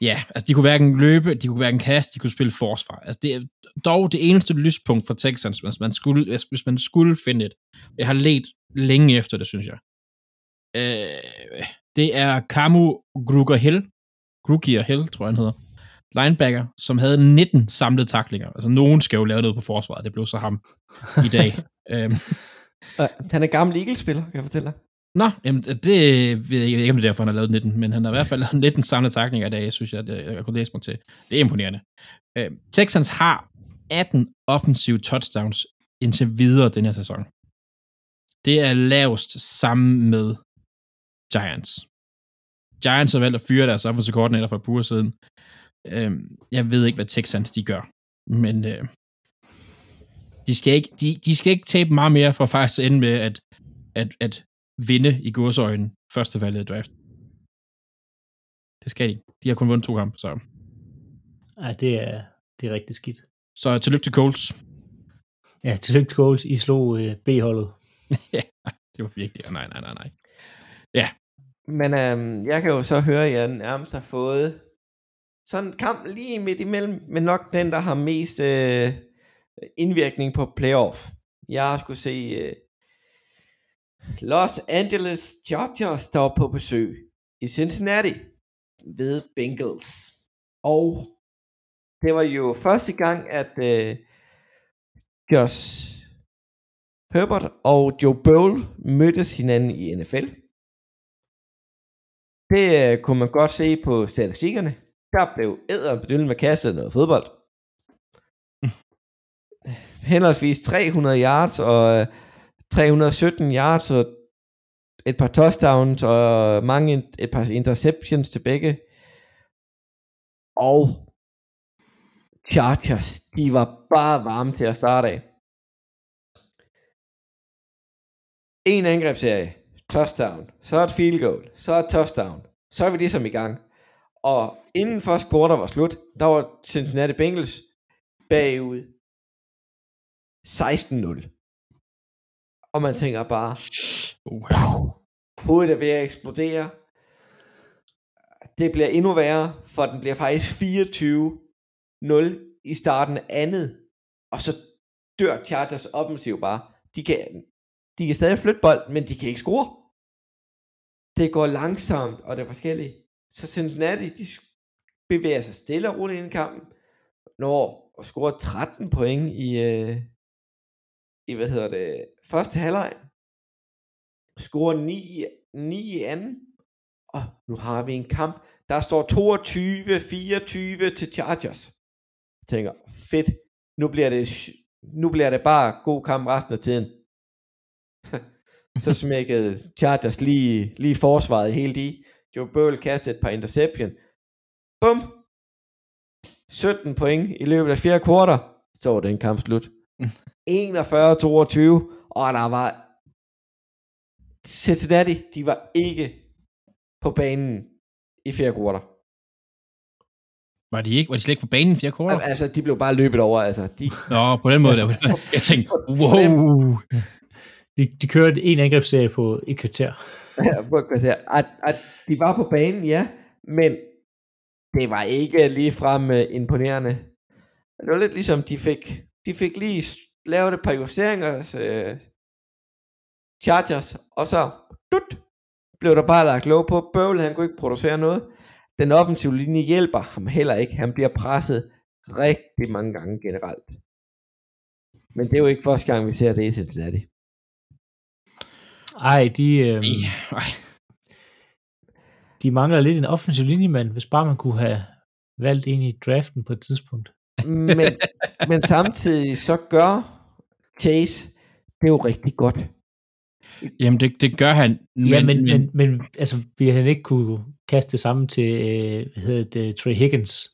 ja, altså de kunne hverken løbe, de kunne hverken kaste, de kunne spille forsvar. Altså det er dog det eneste lyspunkt for Texans, hvis man skulle, hvis man skulle finde et. Jeg har let længe efter det, synes jeg. Øh, det er Kamu Gruger Hill, Grugier Hill, tror jeg han hedder, linebacker, som havde 19 samlede taklinger. Altså, nogen skal jo lave noget på forsvaret. Det blev så ham i dag. øhm. Han er gammel Eagles-spiller, kan jeg fortælle dig. Nå, jamen, det ved jeg ikke, om det er derfor, han har lavet 19, men han har i hvert fald lavet 19 samlede takninger i dag, synes jeg, det, jeg kunne læse mig til. Det er imponerende. Øh, Texans har 18 offensive touchdowns indtil videre den her sæson. Det er lavest sammen med Giants. Giants har valgt at fyre deres offensive koordinator for et par uger siden. Øh, jeg ved ikke, hvad Texans de gør, men øh, de, skal ikke, de, de skal ikke tabe meget mere for faktisk at ende med at, at, at vinde i godsøjen første valget i draft. Det skal de. De har kun vundet to kampe, så... Ja, det er, det er rigtig skidt. Så tillykke til Coles. Ja, tillykke til Coles. I slog øh, B-holdet. ja, det var virkelig... Nej, nej, nej, nej. Ja. Men øhm, jeg kan jo så høre, at jeg nærmest har fået sådan en kamp lige midt imellem, men nok den, der har mest øh, indvirkning på playoff. Jeg har skulle se øh, Los Angeles Chargers, var på besøg i Cincinnati ved Bengals. Og det var jo første gang, at øh, Josh Herbert og Joe Bowl mødtes hinanden i NFL. Det øh, kunne man godt se på statistikkerne. Der blev æderen bedyllet med kasse noget fodbold. Henholdsvis 300 yards og øh, 317 yards og et par touchdowns og mange et par interceptions til begge. Og Chargers, de var bare varme til at starte af. En angrebsserie, touchdown, så et field goal, så et touchdown, så er vi ligesom i gang. Og inden første quarter var slut, der var Cincinnati Bengals bagud 16-0. Og man tænker bare, Uh. hovedet er ved at eksplodere. Det bliver endnu værre, for den bliver faktisk 24-0 i starten af andet. Og så dør Chargers offensiv bare. De kan, de kan stadig flytte bold, men de kan ikke score. Det går langsomt, og det er forskelligt. Så Cincinnati, de bevæger sig stille og roligt ind i kampen, når og scorer 13 point i, øh, i hvad hedder det, første halvleg. Scorer 9, 9 i anden. Og nu har vi en kamp, der står 22-24 til Chargers. Jeg tænker, fedt, nu bliver det, nu bliver det bare god kamp resten af tiden. så smækkede Chargers lige, lige forsvaret helt i. Joe Burrow kastede et par interception. Bum! 17 point i løbet af fjerde kvartal. Så var den kamp slut. 41-22, og der var Cincinnati, de var ikke på banen i fjerde kvartal. Var de ikke? Var de slet ikke på banen i fjerde kvartal? Altså, de blev bare løbet over, altså. De, Nå, på den måde. Der. Jeg tænkte, wow. De, de kørte en angrebsserie på et kvarter. på et kvarter. At, at de var på banen, ja, men det var ikke ligefrem uh, imponerende. Det var lidt ligesom, de fik, de fik lige lavet et par justeringer, uh, Chargers, og så dut, blev der bare lagt lov på. Bøvle, han kunne ikke producere noget. Den offensive linje hjælper ham heller ikke. Han bliver presset rigtig mange gange generelt. Men det er jo ikke første gang, vi ser det i Cincinnati. Ej, de, øh, Ej, de mangler lidt en offensiv linjemand, hvis bare man kunne have valgt en i draften på et tidspunkt. men, men samtidig så gør Chase det jo rigtig godt. Jamen, det, det gør han. Men, ja, men, men, men altså, vi han ikke kunne kaste det samme til, øh, hvad hedder det, Trey Higgins.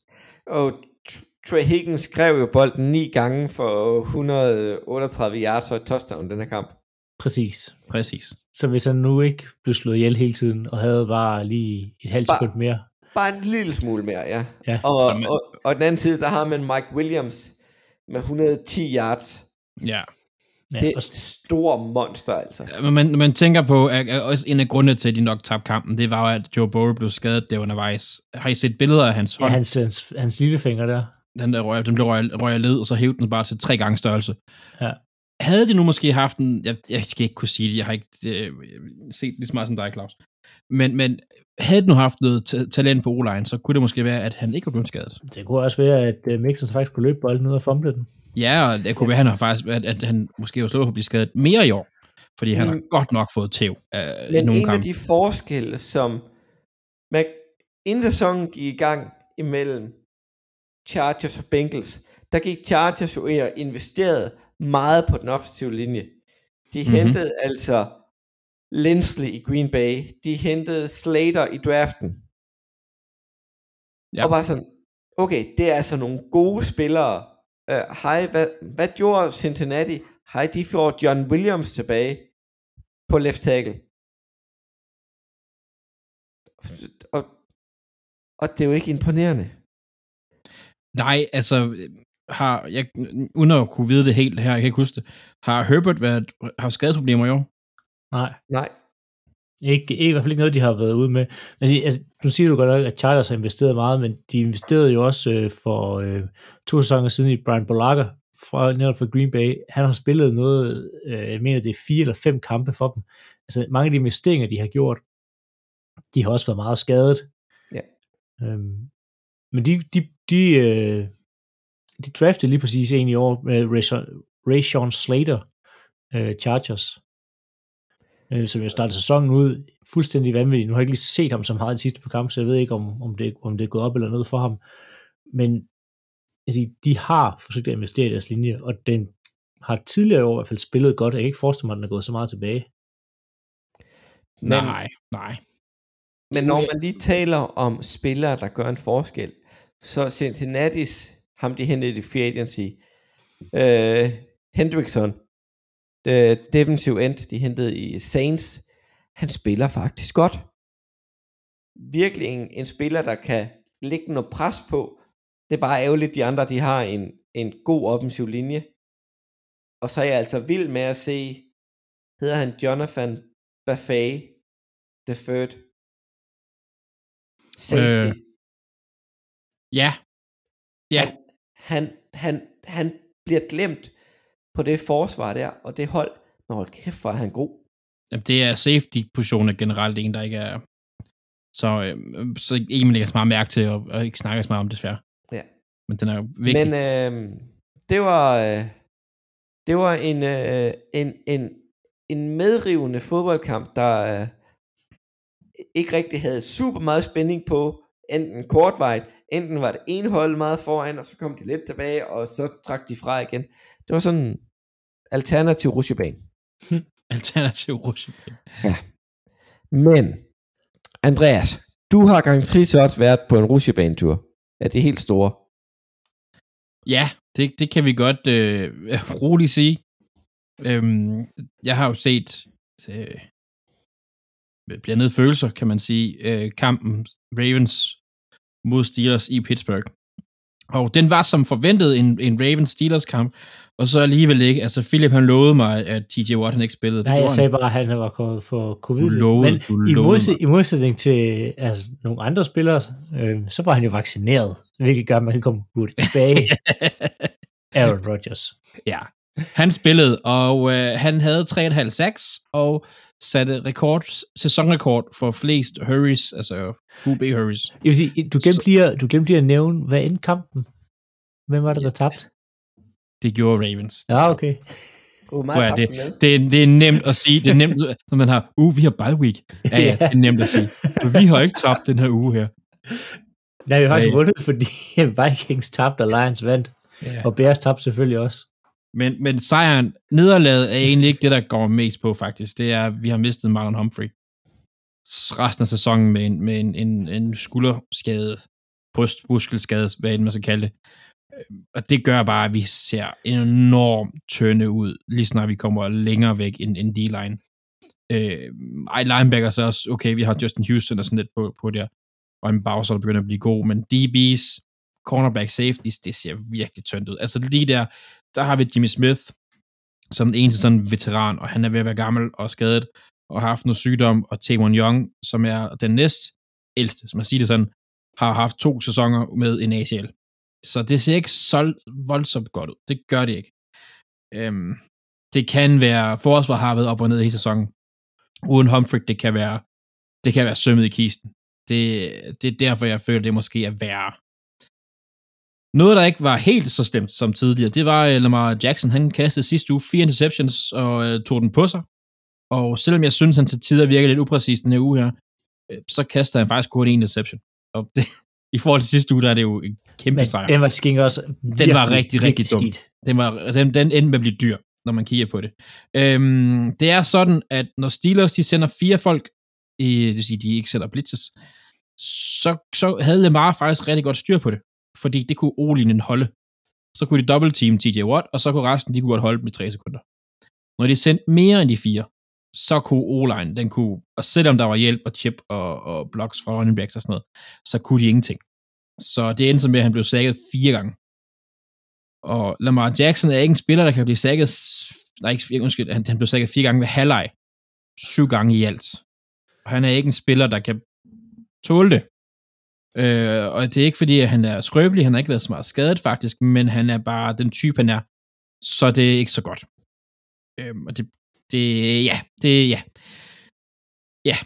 Og Tr- Trey Higgins skrev jo bolden ni gange for 138 yards og et touchdown den her kamp. Præcis. Præcis. Så hvis han nu ikke blev slået ihjel hele tiden, og havde bare lige et halvt Bare- sekund mere. Bare en lille smule mere, ja. Ja. Og, Jamen. og, og den anden side, der har man Mike Williams med 110 yards. Ja. Ja, Det er et stort monster, altså. Men man, man tænker på, at, at også en af grundene til, at de nok tabte kampen, det var jo, at Joe Burrow blev skadet der undervejs. Har I set billeder af hans ja, hånd? hans, hans, hans lillefinger der. Den, der røg, den blev røg, led, og så hævde den bare til tre gange størrelse. Ja. Havde de nu måske haft en... Jeg, jeg skal ikke kunne sige det, jeg har ikke øh, set lige så meget som dig, Claus. Men, men havde de nu haft noget ta- talent på o så kunne det måske være, at han ikke var blevet skadet. Det kunne også være, at uh, Mixon faktisk kunne løbe bolden ud og fumble den. Ja, og det kunne være, at han har faktisk, at, at han måske var slået på at blive skadet mere i år. Fordi han har Mm. godt nok fået tæv af Men nogle en af kampe. de forskelle, som man, inden sæsonen gik i gang imellem Chargers og Bengals, der gik Chargers jo ind og investerede meget på den offensive linje. De Mhm. mm-hmm. hentede altså Lindsley i Green Bay. De hentede Slater i draften. Ja. Og bare sådan, okay, det er altså nogle gode spillere. Uh, hej, hvad, hvad gjorde Cincinnati? Hej, de får John Williams tilbage på left tackle. Og, og det er jo ikke imponerende. Nej, altså, har, jeg, uden at kunne vide det helt her, jeg kan ikke huske det, har Herbert været, har skadeproblemer i år? Nej, Nej, ikke, ikke, i hvert fald ikke noget, de har været ude med. Men altså, nu siger du godt nok, at Chargers har investeret meget, men de investerede jo også øh, for øh, to sæsoner siden i Brian Bolaga fra, netop fra Green Bay. Han har spillet noget, øh, jeg mener, det er fire eller fem kampe for dem. Altså, mange af de investeringer, de har gjort, de har også været meget skadet. Ja. Øhm, men de, de, de, øh, de draftede lige præcis en i år med Rayshon, Slater, øh, Chargers, øh, som jo startede sæsonen ud fuldstændig vanvittigt. Nu har jeg ikke lige set ham så meget i de sidste par kampe, så jeg ved ikke, om, om, det, om det er gået op eller ned for ham. Men altså, de har forsøgt at investere i deres linje, og den har tidligere i år i hvert fald spillet godt. Jeg kan ikke forestille mig, at den er gået så meget tilbage. men, nej, nej. men når man lige taler om spillere, der gør en forskel, så Cincinnati's, ham de hentede i free agency, øh, Hendrickson, øh, defensive end, de hentede i Saints, han spiller faktisk godt. Virkelig en, en spiller, der kan lægge noget pres på. Det er bare ærgerligt, de andre de har en, en god offensiv linje. Og så er jeg altså vild med at se, hedder han Jonathan Buffet, the third. Safety. Øh, Ja. Ja. Han, han, han, han bliver glemt på det forsvar der, og det hold, men hold kæft, hvor er han god. Jamen, det er safety-positionen generelt en, der ikke er... Så, øh, så ikke man lægger så meget mærke til, og, og ikke snakker så meget om det, desværre. Ja. Men den er jo vigtig. Men øh, det var øh, det var en, øh, en, en, en medrivende fodboldkamp, der øh, ikke rigtig havde super meget spænding på, enten kortvejt, enten var det ene hold meget foran, og så kom de lidt tilbage, og så trak de fra igen. Det var sådan en alternativ rusjebane. Alternativ rushing. Men, Andreas, du har garanteret også været på en rusjebanetur. Ja, det er helt store. Ja, det, det kan vi godt øh, roligt sige. Øhm, jeg har jo set øh, blandede følelser, kan man sige, øh, kampen Ravens mod Steelers i Pittsburgh. Og den var som forventet en, en Ravens-Steelers kamp, og så alligevel ikke. Altså, Philip han lovede mig, at TJ Watt han ikke spillede. Nej, jeg sagde bare, at han var kommet for covid Du lovede- Men du i, modsæt, i modsætning til altså, nogle andre spillere, øh, så var han jo vaccineret, hvilket gør, at man kan komme hurtigt tilbage. Aaron Rodgers. Ja, han spillede, og øh, han havde 3,5 sacks, og satte rekord, sæsonrekord for flest hurries, altså QB hurries. Jeg vil sige, du glemte, lige, at- du glemte lige at nævne, hvad endte kampen? Hvem var det, der tabte? Det gjorde Ravens. Ja, okay. Uh, Hvor meget er det, med. det, er, det er nemt at sige. Det er nemt, når man har, uh, vi har bye week. Ja, ja, det er nemt at sige. For vi har ikke tabt den her uge her. Nej, vi har faktisk vundet, fordi Vikings tabte, og Lions vandt. Ja. Og Bears tabte selvfølgelig også. Men, men sejren, nederlaget er egentlig ikke det, der går mest på, faktisk. Det er, at vi har mistet Marlon Humphrey. Resten af sæsonen med en, med en, en, en skulderskade, brystmuskelskade, hvad end man skal kalde det. Og det gør bare, at vi ser enormt tynde ud, lige snart vi kommer længere væk end, end D-line. Øh, ej, linebacker så også, okay, vi har Justin Houston og sådan lidt på, på der, og en Bowser, der begynder at blive god, men DB's, cornerback safeties, det ser virkelig tyndt ud. Altså lige der, der har vi Jimmy Smith, som den eneste sådan veteran, og han er ved at være gammel og skadet, og har haft noget sygdom, og Taewon Young, som er den næst ældste, som man siger det sådan, har haft to sæsoner med en ACL. Så det ser ikke så voldsomt godt ud. Det gør det ikke. Øhm, det kan være, forsvar har været op og ned i sæsonen. Uden Humphrey, det kan være, det kan være sømmet i kisten. Det, det er derfor, jeg føler, det måske er værre. Noget, der ikke var helt så slemt som tidligere, det var at Lamar Jackson. Han kastede sidste uge fire interceptions og øh, tog den på sig. Og selvom jeg synes, han til tider virker lidt upræcis den her uge her, øh, så kaster han faktisk kun en interception. Og det, i forhold til sidste uge, der er det jo en kæmpe Men sejr. den var skænke også Den var rigtig, rigtig dum. skidt. Den, var, den, den endte med at blive dyr, når man kigger på det. Øhm, det er sådan, at når Steelers de sender fire folk, i, det vil sige, de ikke sender blitzes, så, så havde Lamar faktisk rigtig godt styr på det. Fordi det kunne O-linjen holde. Så kunne de double team TJ Watt, og så kunne resten, de kunne godt holde dem i 3 sekunder. Når de sendte mere end de fire, så kunne o den kunne, og selvom der var hjælp og chip og, og blocks fra running backs og sådan noget, så kunne de ingenting. Så det endte med, at han blev sækket fire gange. Og Lamar Jackson er ikke en spiller, der kan blive sækket, nej, ikke, undskyld, han, han blev sækket fire gange ved halvleg. Syv gange i alt. Og han er ikke en spiller, der kan tåle det. Øh, og det er ikke fordi, at han er skrøbelig, han har ikke været så meget skadet faktisk, men han er bare den type, han er. Så det er ikke så godt. Øh, og det, det, ja, det, ja. Ja.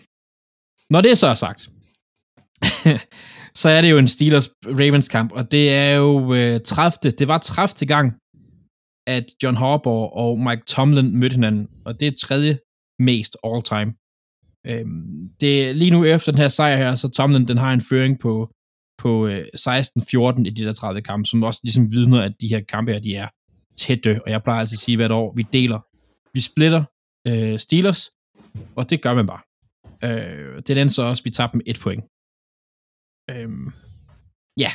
Når det så er sagt, så er det jo en Steelers-Ravens kamp, og det er jo øh, 30. Det var 30. gang, at John Harbaugh og Mike Tomlin mødte hinanden, og det er tredje mest all-time. Øhm, det lige nu efter den her sejr her, så Tomlin den har en føring på, på øh, 16-14 i de der 30 kampe, som også ligesom vidner, at de her kampe her, de er tætte, og jeg plejer altid at sige hvert år, vi deler, vi splitter øh, Steelers, og det gør man bare. Øh, det er den så også, vi tabte dem et point. Øhm, ja,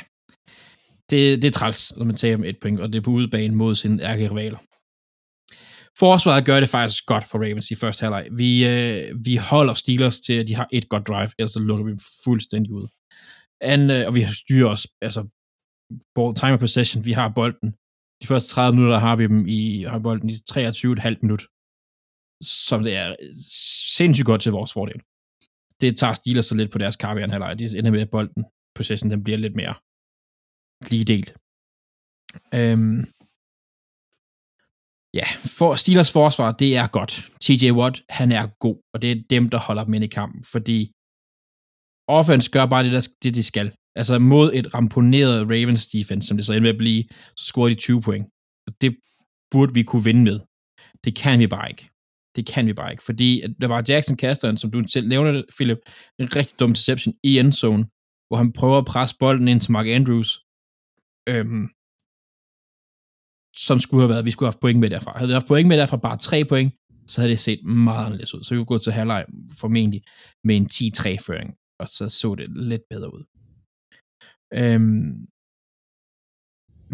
det, det er træls, når man tager med et point, og det er på udebane mod sine ærkerivaler. Forsvaret gør det faktisk godt for Ravens i første halvleg. Vi, øh, vi holder Steelers til, at de har et godt drive, ellers så lukker vi dem fuldstændig ud. And, øh, og vi styrer os, altså, ball, time of possession, vi har bolden. De første 30 minutter har vi dem i, har bolden i 23,5 minut, som det er øh, sindssygt godt til vores fordel. Det tager Steelers så lidt på deres karriere halvleg. De ender med, at bolden, processen, den bliver lidt mere lige delt. Øhm, ja, for Steelers forsvar, det er godt. TJ Watt, han er god, og det er dem, der holder dem ind i kampen, fordi offense gør bare det, der, det de skal. Altså mod et ramponeret Ravens defense, som det så ender med at blive, så scorer de 20 point. Og det burde vi kunne vinde med. Det kan vi bare ikke. Det kan vi bare ikke, fordi at der var Jackson Casteren, som du selv nævner Philip, en rigtig dum deception i endzone, hvor han prøver at presse bolden ind til Mark Andrews, øhm, som skulle have været, vi skulle have haft point med derfra. Havde vi haft point med derfra, bare tre point, så havde det set meget anderledes ud. Så vi kunne gå til halvleg formentlig med en 10-3-føring, og så så det lidt bedre ud. Øhm,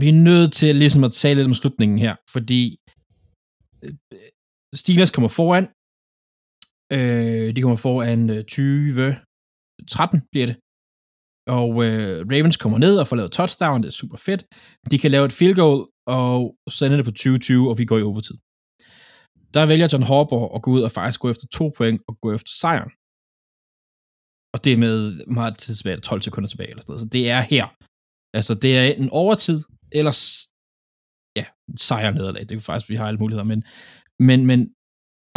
vi er nødt til ligesom at tale lidt om slutningen her, fordi øh, Steelers kommer foran, Øh, de kommer foran øh, 20 13 bliver det. Og øh, Ravens kommer ned og får lavet touchdown, det er super fedt. De kan lave et field goal, og så ender det på 20-20, og vi går i overtid. Der vælger John Harbaugh at gå ud og faktisk gå efter to point og gå efter sejren. Og det er med meget tid tilbage, 12 sekunder tilbage eller sådan noget. Så det er her. Altså, det er en overtid, eller ja, sejr nederlag. Det er faktisk, vi har alle muligheder, men, men, men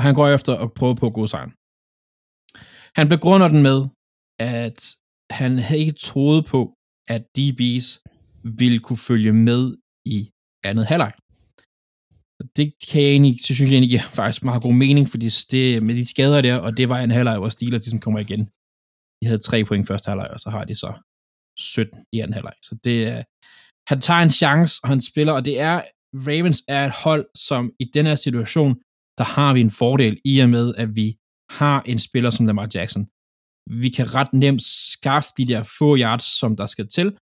han går efter at prøve på at gå sejren. Han begrunder den med, at han havde ikke troet på, at DB's ville kunne følge med i andet halvleg. Det kan jeg egentlig, så synes jeg egentlig giver faktisk meget god mening, fordi det, med de skader der, og det var en halvleg, hvor Steelers ligesom kommer igen. De havde tre point første halvleg, og så har de så 17 i anden halvleg. Så det er, han tager en chance, og han spiller, og det er, Ravens er et hold, som i den her situation, der har vi en fordel i og med, at vi har en spiller som Lamar Jackson. Vi kan ret nemt skaffe de der få yards, som der skal til,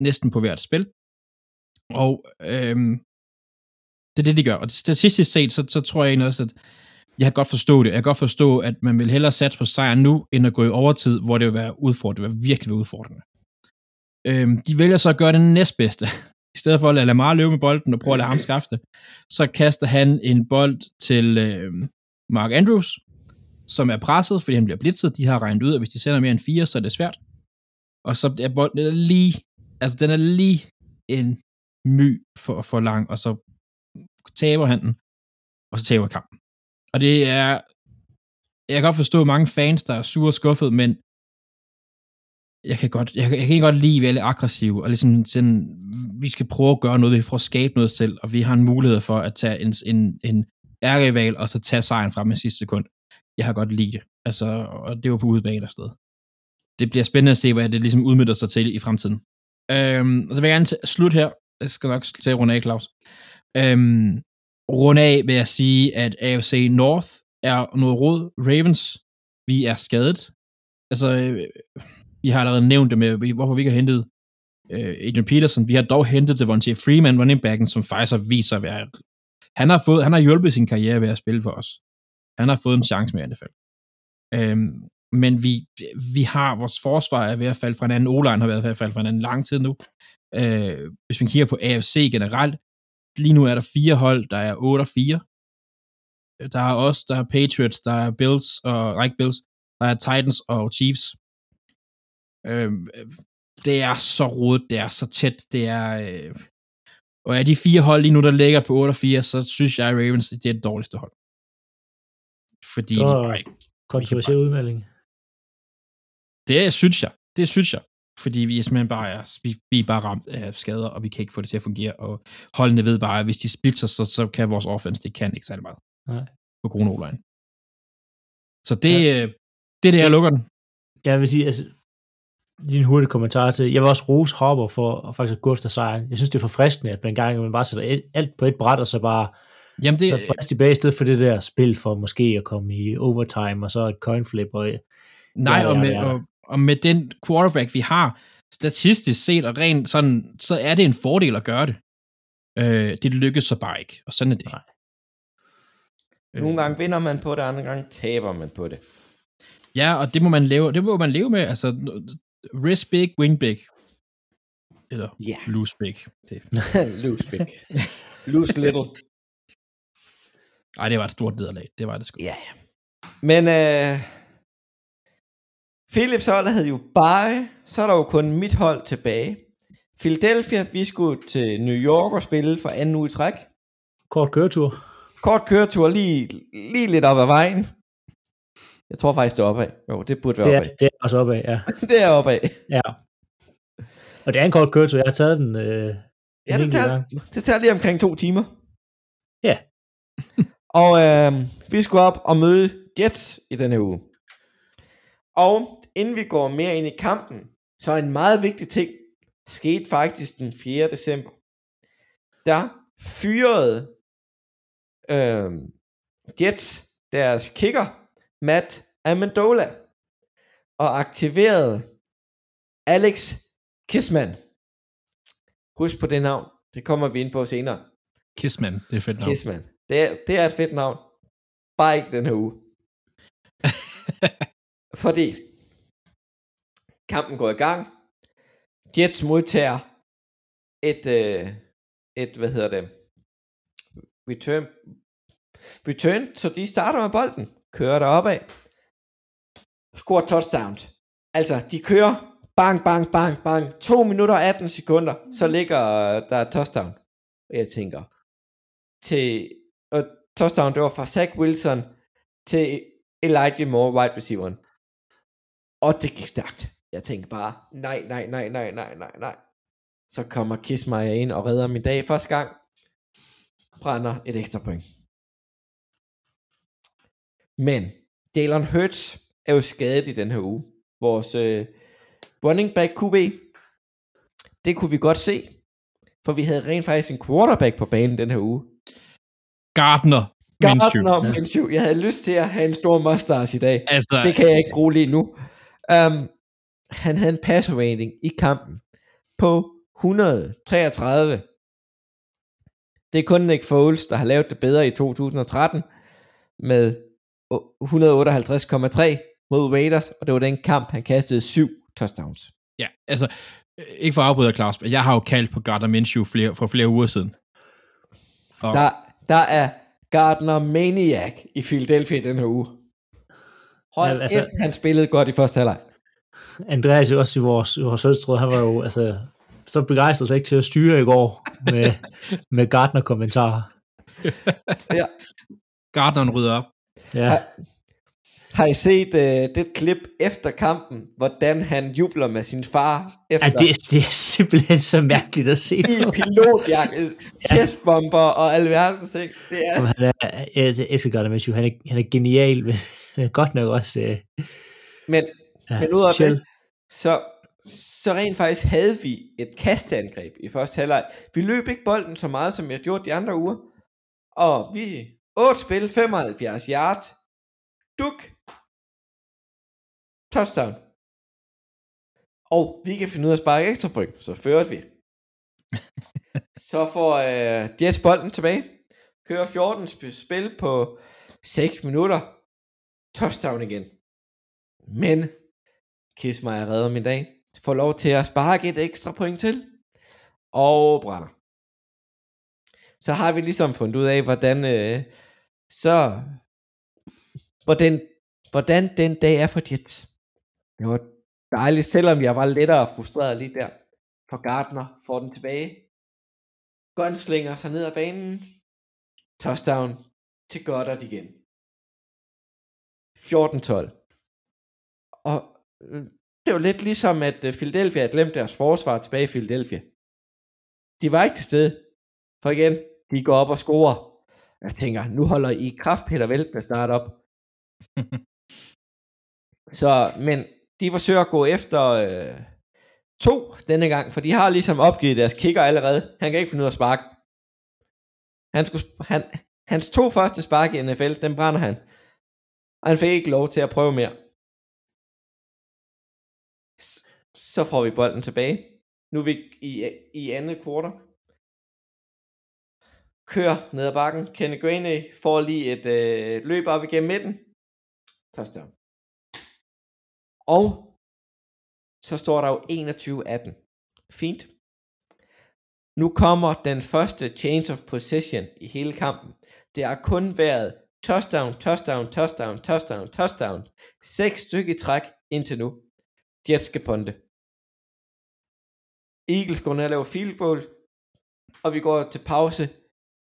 næsten på hvert spil. Og øhm, det er det, de gør. Og statistisk set, så, så tror jeg egentlig også, at jeg kan godt forstå det. Jeg kan godt forstå, at man vil hellere satse på sejren nu, end at gå i overtid, hvor det vil være udfordrende. Det vil virkelig være udfordrende. Øhm, de vælger så at gøre det næstbedste. I stedet for at lade Lamar løbe med bolden og prøve at lade ham skaffe det, så kaster han en bold til øh, Mark Andrews, som er presset, fordi han bliver blitzet. De har regnet ud, at hvis de sender mere end fire, så er det svært. Og så er bolden den er lige, altså den er lige en my for, for lang, og så taber han den, og så taber kampen. Og det er, jeg kan godt forstå mange fans, der er sure og skuffet, men jeg kan godt, jeg, jeg kan godt lide at være lidt aggressiv, og ligesom sådan, vi skal prøve at gøre noget, vi skal prøve at skabe noget selv, og vi har en mulighed for at tage en, en, en ærrival, og så tage sejren frem med sidste sekund. Jeg har godt lide det. Altså, og det var på udebane afsted. Det bliver spændende at se, hvad det ligesom udmyndter sig til i fremtiden. Øhm, og så vil jeg gerne slutte her. Jeg skal nok til runde af, Claus. Øhm, runde af vil jeg sige, at AFC North er noget råd. Ravens, vi er skadet. Altså, øh, vi har allerede nævnt det med, hvorfor vi ikke har hentet øh, Adrian Peterson. Vi har dog hentet Devontae Freeman, running backen, som faktisk har vist sig at være... Han har, fået, han har hjulpet sin karriere ved at spille for os. Han har fået en chance med i NFL. Øhm, men vi, vi har, vores forsvar er ved at falde fra en anden, Olein har været ved at falde fra en anden lang tid nu. Øh, hvis man kigger på AFC generelt, lige nu er der fire hold, der er 8 og 4. Der er os, der er Patriots, der er Bills, og nej, Bills, der er Titans og Chiefs. Øh, det er så rodet, det er så tæt, det er... Øh, og af de fire hold lige nu, der ligger på 8 og 4, så synes jeg, at Ravens det er det dårligste hold. Fordi vi bare ikke Kontroversiel udmelding. Det synes jeg. Det synes jeg. Fordi vi er simpelthen bare er, vi, vi er bare ramt af skader, og vi kan ikke få det til at fungere. Og holdene ved bare, at hvis de splitter, så, så kan vores offense, det kan ikke særlig meget. Nej. På grund af O-line. Så det, ja. det er det, jeg lukker den. Jeg vil sige, altså, din hurtige kommentar til, jeg vil også rose Hopper for at faktisk gå efter sejren. Jeg synes, det er forfriskende, at man engang man bare sætter alt på et bræt, og så bare Jamen det, så bræst tilbage, i stedet for det der spil for måske at komme i overtime, og så et coin flip, og nej, ja, og ja, med, ja. og, og med den quarterback, vi har, statistisk set og rent sådan, så er det en fordel at gøre det. Øh, det lykkes så bare ikke, og sådan er det. Nej. Øh, Nogle gange vinder man på det, andre gange taber man på det. Ja, og det må man leve, det må man leve med. Altså, risk big, win big. Eller Ja. lose big. Det. Lose big. Lose little. Ej, det var et stort nederlag. Det var det sgu. Ja, ja. Men øh, Philips hold havde jo bare, så er der jo kun mit hold tilbage. Philadelphia, vi skulle til New York og spille for anden uge i træk. kort køretur. Kort køretur lige, lige lidt op ad vejen. Jeg tror faktisk, det er opad. Jo, det burde være Det er, opad. det er også opad, ja. Det er opad. ja. Og det er en kort køretur. Jeg har taget den øh, Ja, det tager, det tager lige omkring to timer. Ja. og øh, vi skulle op og møde Jets i denne uge. Og inden vi går mere ind i kampen, så er en meget vigtig ting skete faktisk den 4. december. Der fyrede øh, Jets deres kicker, Matt Amendola, og aktiverede Alex Kissman. Husk på det navn. Det kommer vi ind på senere. Kissman, det er fedt navn. Kissman. Det er, det er et fedt navn. Bare ikke den her uge. Fordi kampen går i gang. Jets modtager et, øh, et hvad hedder det, return, return, så de starter med bolden, kører der opad, scorer touchdowns. Altså, de kører bang, bang, bang, bang, 2 minutter og 18 sekunder, så ligger der et touchdown. Og jeg tænker, til, og touchdown, det var fra Zach Wilson til Elijah Moore, wide receiveren. Og det gik stærkt. Jeg tænkte bare, nej, nej, nej, nej, nej, nej, nej. Så kommer Kismayer ind og redder min dag første gang. Brænder et ekstra point. Men Jalen Hurts er jo skadet i den her uge. Vores øh, running back QB, det kunne vi godt se. For vi havde rent faktisk en quarterback på banen den her uge. Gardner. Minshew. Gardner Minshew. Jeg havde lyst til at have en stor mustache i dag. Altså, Det kan jeg ikke bruge lige nu. Um, han havde en passer rating i kampen på 133. Det er kun Nick Foles, der har lavet det bedre i 2013 med 158,3 mod Raiders, og det var den kamp, han kastede syv touchdowns. ja, altså, øh, ikke for at afbryde Claus, men jeg har jo kaldt på Gardner Minshew flere, for flere uger siden. Og Der, der er Gardner Maniac i Philadelphia i den her uge. Hold Ja, ja, altså- altså, han spillede godt i første halvleg. Andreas jo også i vores, i vores højstråd, han var jo altså, så begejstret sig ikke til at styre i går med, med Gardner-kommentarer. Gardner rydder op. Ja, Har I set uh, det klip efter kampen, hvordan han jubler med sin far efter ja det, det er simpelthen så mærkeligt at se i pilotjakke, chestbomber og alverdens ting. Det er, Som Han er, jeg elsker Gardner Minshew, han er, han er genial, men han er godt nok også øh, men, ja, men ud af det, så, så rent faktisk havde vi et kasteangreb i første halvleg. Vi løb ikke bolden så meget, som jeg gjorde de andre uger. Og vi 8 spil, 75 yards. Duk. Touchdown. Og vi kan finde ud af at sparke ekstra point, så førte vi. så får øh, Jets bolden tilbage. Kører 14 sp- spil på 6 minutter. Touchdown igen. Men Kismayer redder min dag. Får lov til at sparke et ekstra point til. Og brænder. Så har vi ligesom fundet ud af, hvordan øh, så hvordan, hvordan den dag er for Jets. Det var dejligt, selvom jeg var lettere frustreret lige der. For Gardner får den tilbage. Gunslinger sig ned ad banen. Touchdown til Goddard igen. 14-12. Og øh, det var lidt ligesom, at øh, Philadelphia havde glemt deres forsvar tilbage i Philadelphia. De var ikke til stede. For igen, de går op og scorer. Jeg tænker, nu holder I kraft Peter Veltner snart op. Så, men de forsøger at gå efter øh, to denne gang, for de har ligesom opgivet deres kicker allerede. Han kan ikke finde ud af at sparke. Han skulle, han, hans to første spark i NFL, den brænder han. Og han fik ikke lov til at prøve mere. Så får vi bolden tilbage. Nu er vi i, i andet kvartal. Kører ned ad bakken. Kenny Graney får lige et øh, løb op igennem midten. Touchdown. Og så står der jo 21-18. Fint. Nu kommer den første change of possession i hele kampen. Det har kun været touchdown, touchdown, touchdown, touchdown, touchdown. Seks stykker i træk indtil nu. Jets skal ponte. Eagles går ned og laver field goal, og vi går til pause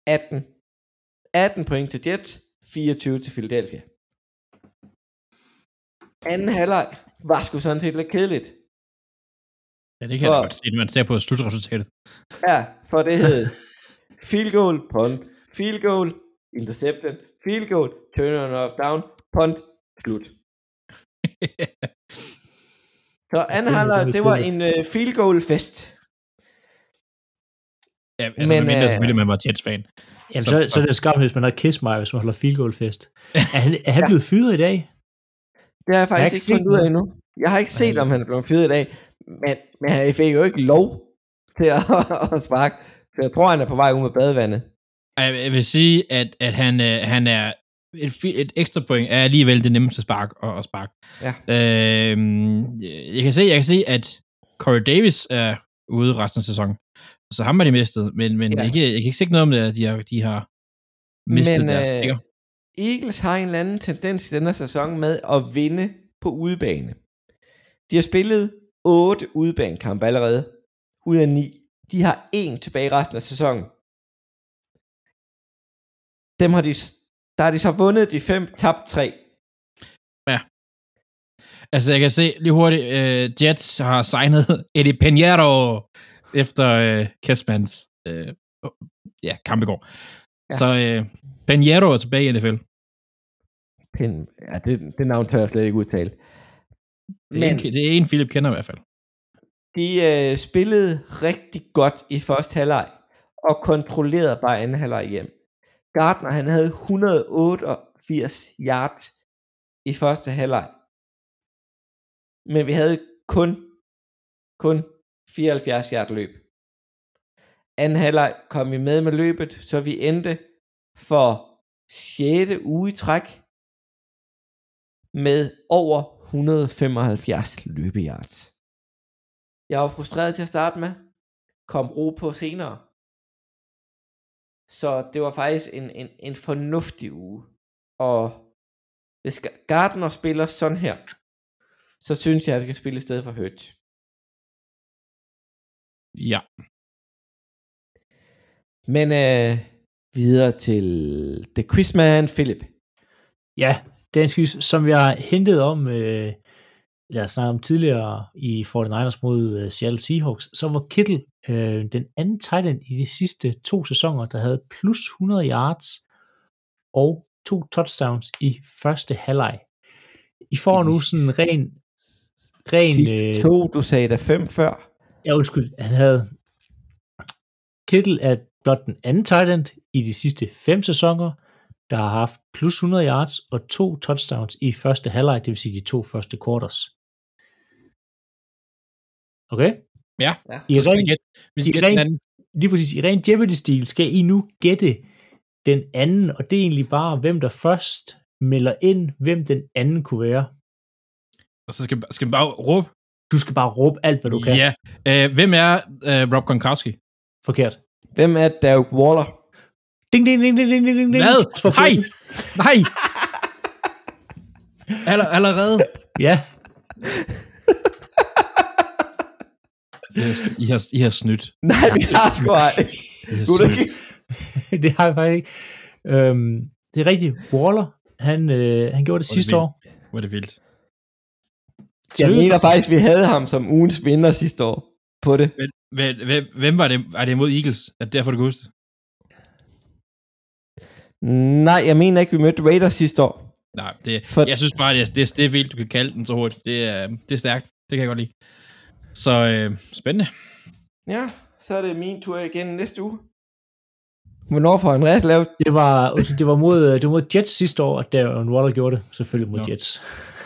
18. 18 point til Jets, 24 til Philadelphia. Anden halvleg var sgu sådan helt lidt kedeligt. Ja, det kan jeg For- godt se, når man ser på slutresultatet. Ja, for det hed field goal, punt, field goal, intercepted, field goal, turn off down, punt, slut. Så anden Det halvleg, selvfølgelig det var en uh, field goal fest. Ja, altså, Men, men, mindre øh, selvfølgelig, man var Jets-fan. Jamen, Så- så, så er det skam, hvis man har Kiss mig, hvis man holder field goal fest. Er han, er han blevet fyret i dag? Det har jeg faktisk ikke ikke fundet ud af endnu. Jeg har ikke set, om han er blevet fyret i dag, men, men han fik jo ikke lov til at, at sparke. Så jeg tror, han er på vej ud med badevandet. Jeg jeg vil sige, at, at han, øh, han er et, et ekstra point er alligevel det nemmeste spark og, og spark. Ja. Øhm, jeg, kan se, jeg kan se, at Corey Davis er ude resten af sæsonen. Så ham har de mistet, men, men Ja. ja. jeg, kan, jeg kan ikke se noget om det, at de har, de har mistet Men, deres øh, stikker. Eagles har en eller anden tendens i denne sæson med at vinde på udebane. De har spillet 8 udebanekampe allerede, ud af 9. De har en tilbage resten af sæsonen. Dem har de, der har de så vundet de fem, tabt tre. Altså, jeg kan se lige hurtigt, uh, Jets har signet Eddie Pinheiro efter uh, Kessmans uh, ja, kamp i går. Ja. Så uh, Pinheiro er tilbage i NFL. Pin, ja, det, det navn tør jeg slet ikke udtale. Det er, Men en, det er en, Philip kender i hvert fald. de øh, spillede rigtig godt i første halvleg, og kontrollerede bare anden halvleg hjem. Gardner han havde 188 yards i første halvleg. Men vi havde kun, kun 74 yard løb. Anden halvleg kom vi med med løbet, så vi endte for 6. uge i træk med over 175 løbeyards. Jeg var frustreret til at starte med. Kom ro på senere. Så det var faktisk en, en, en fornuftig uge. Og hvis Gardner spiller sådan her, så synes jeg, at han skal spille i stedet for Hurt. Ja. Men øh, videre til The Quizman Philip. Ja, dansk quiz, som jeg hentede om, øh, eller snakket om tidligere i 49ers mod øh, Seattle Seahawks, så var Kittle øh, den anden tight end i de sidste to sæsoner, der havde plus 100 yards og to touchdowns i første halvleg. I får nu sådan en ren, ren Sidste øh, to, du sagde der fem før. Ja, undskyld. Han havde... Kittle er blot den anden tight end i de sidste fem sæsoner, der har haft plus 100 yards og to touchdowns i første halvleg, det vil sige de to første quarters. Okay? Ja, Ja. I så ren, gætte, vi skal i ren- anden. lige præcis, i ren Jeopardy-stil skal I nu gætte den anden, og det er egentlig bare, hvem der først melder ind, hvem den anden kunne være. Og så skal, skal vi bare råbe. Du skal bare råbe alt, hvad du kan. Ja. Øh, hvem er øh, Rob Gronkowski? Forkert. Hvem er Derek Waller? Ding, ding, ding, ding, ding, ding, ding. Hvad? Hej! Nej! Aller, allerede? Ja, I har, I har, I har snydt. Nej, vi har sgu ej. Du er ikke... det har jeg faktisk ikke. Øhm, det er rigtigt. Waller, han, øh, han gjorde det Hvor det sidste vildt. år. Hvor er det vildt. Jeg mener faktisk, vi havde ham som ugens vinder sidste år på det. Hvem, hvem, hvem, hvem var det? Er det mod Eagles? Er det derfor, du kan huske det? Nej, jeg mener ikke, vi mødte Raiders sidste år. Nej, det, For- jeg synes bare, det er, det, er, det er vildt, du kan kalde den så hurtigt. Det er, det er stærkt. Det kan jeg godt lide. Så øh, spændende. Ja, så er det min tur igen næste uge. Hvornår får Andreas lavet? Det var, det var mod, øh, det var mod Jets sidste år, at Darren Waller gjorde det. Selvfølgelig mod Nå. Jets.